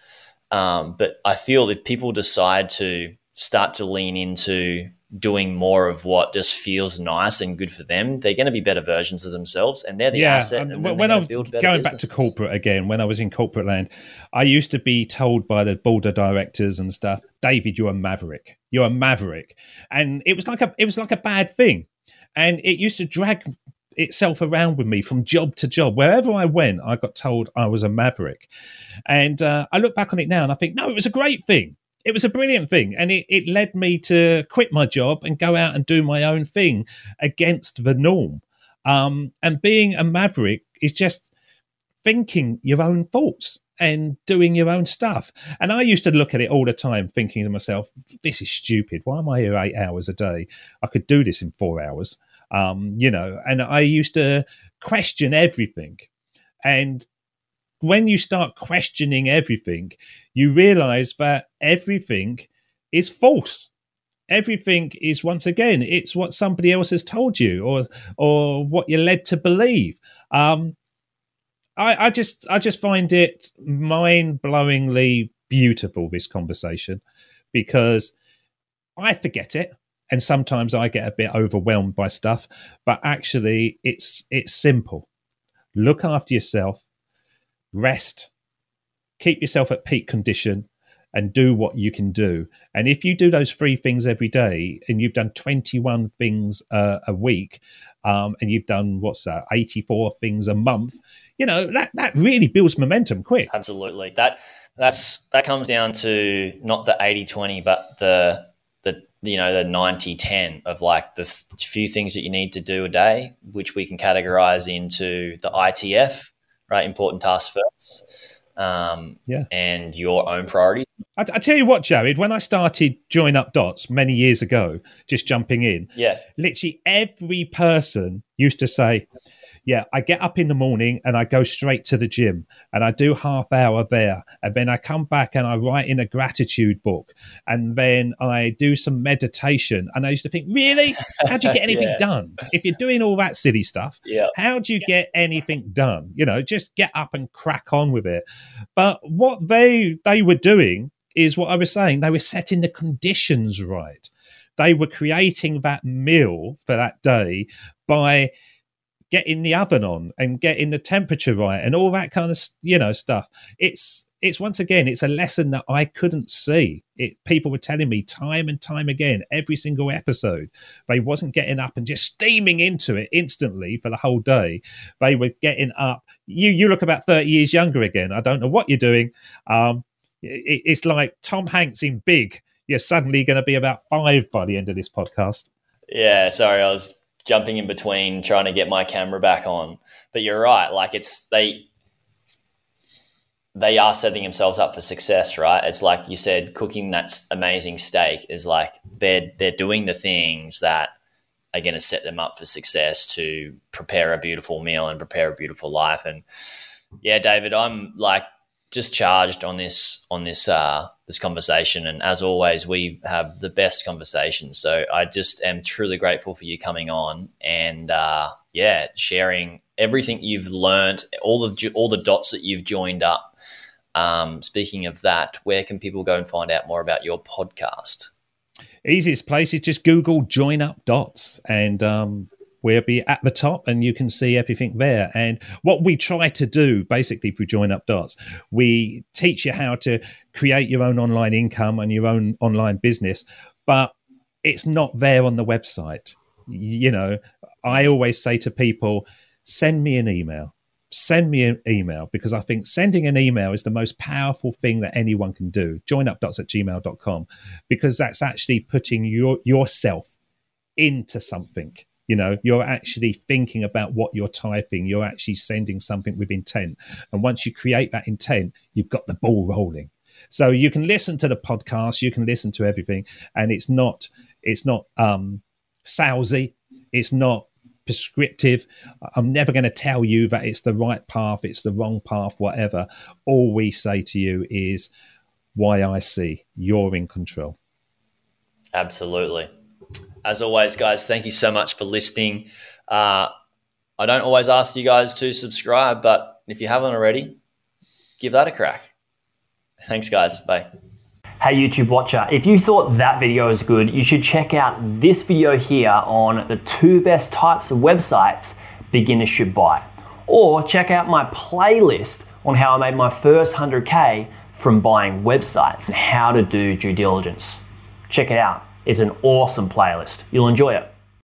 Um, but I feel if people decide to start to lean into doing more of what just feels nice and good for them, they're going to be better versions of themselves, and they're the yeah, asset. when I was going businesses. back to corporate again, when I was in corporate land, I used to be told by the board of directors and stuff, "David, you're a maverick. You're a maverick," and it was like a it was like a bad thing and it used to drag itself around with me from job to job. Wherever I went, I got told I was a maverick. And uh, I look back on it now and I think, no, it was a great thing. It was a brilliant thing. And it, it led me to quit my job and go out and do my own thing against the norm. Um, and being a maverick is just thinking your own thoughts and doing your own stuff. And I used to look at it all the time, thinking to myself, this is stupid. Why am I here eight hours a day? I could do this in four hours. Um, you know, and I used to question everything. And when you start questioning everything, you realize that everything is false. Everything is once again, it's what somebody else has told you or or what you're led to believe. Um, I, I just I just find it mind blowingly beautiful this conversation because I forget it and sometimes I get a bit overwhelmed by stuff, but actually it's it's simple. Look after yourself, rest, keep yourself at peak condition and do what you can do. And if you do those three things every day and you've done 21 things uh, a week um, and you've done what's that 84 things a month, you know, that that really builds momentum quick. Absolutely. That that's that comes down to not the 80-20 but the the you know the 90-10 of like the th- few things that you need to do a day which we can categorize into the ITF, right? Important task first um, yeah. and your own priorities. I, I, tell you what, Jaryd, when I started Join Up Dots many years ago, just jumping in, yeah, literally every person used to say, yeah, I get up in the morning and I go straight to the gym and I do half hour there. And then I come back and I write in a gratitude book and then I do some meditation. And I used to think, really? How do you get anything yeah. done? If you're doing all that silly stuff, yeah. how do you get anything done? You know, just get up and crack on with it. But what they they were doing is what I was saying, they were setting the conditions right. They were creating that meal for that day by getting the oven on and getting the temperature right and all that kind of you know stuff. It's it's once again it's a lesson that i couldn't see. It people were telling me time and time again every single episode they wasn't getting up and just steaming into it instantly for the whole day. They were getting up. You you look about 30 years younger again. I don't know what you're doing. Um it, it's like tom hanks in big. You're suddenly going to be about five by the end of this podcast. Yeah sorry i was jumping in between trying to get my camera back on. But you're right, like it's they they are setting themselves up for success, right? It's like you said, cooking that amazing steak is like they're they're doing the things that are going to set them up for success to prepare a beautiful meal and prepare a beautiful life. And yeah, David, I'm like just charged on this on this uh, this conversation. And as always, we have the best conversations. So I just am truly grateful for you coming on and uh, yeah, sharing everything you've learned, all the all the dots that you've joined up. Um, speaking of that, where can people go and find out more about your podcast? Easiest place is just Google Join Up Dots, and um, we'll be at the top and you can see everything there. And what we try to do basically through Join Up Dots, we teach you how to create your own online income and your own online business, but it's not there on the website. You know, I always say to people, send me an email. Send me an email because I think sending an email is the most powerful thing that anyone can do. Joinupdots at gmail.com because that's actually putting your yourself into something you know you're actually thinking about what you're typing. You're actually sending something with intent. And once you create that intent you've got the ball rolling. So you can listen to the podcast. You can listen to everything. And it's not it's not um salesy. It's not prescriptive. I'm never going to tell you that it's the right path it's the wrong path whatever. All we say to you is why i see you're in control. Absolutely as always, guys, thank you so much for listening. Uh, I don't always ask you guys to subscribe, but if you haven't already, give that a crack. Thanks, guys. Bye. Hey YouTube watcher, if you thought that video was good, you should check out this video here on the two best types of websites beginners should buy. Or check out my playlist on how I made my first 100K from buying websites and how to do due diligence. Check it out. It's an awesome playlist. You'll enjoy it.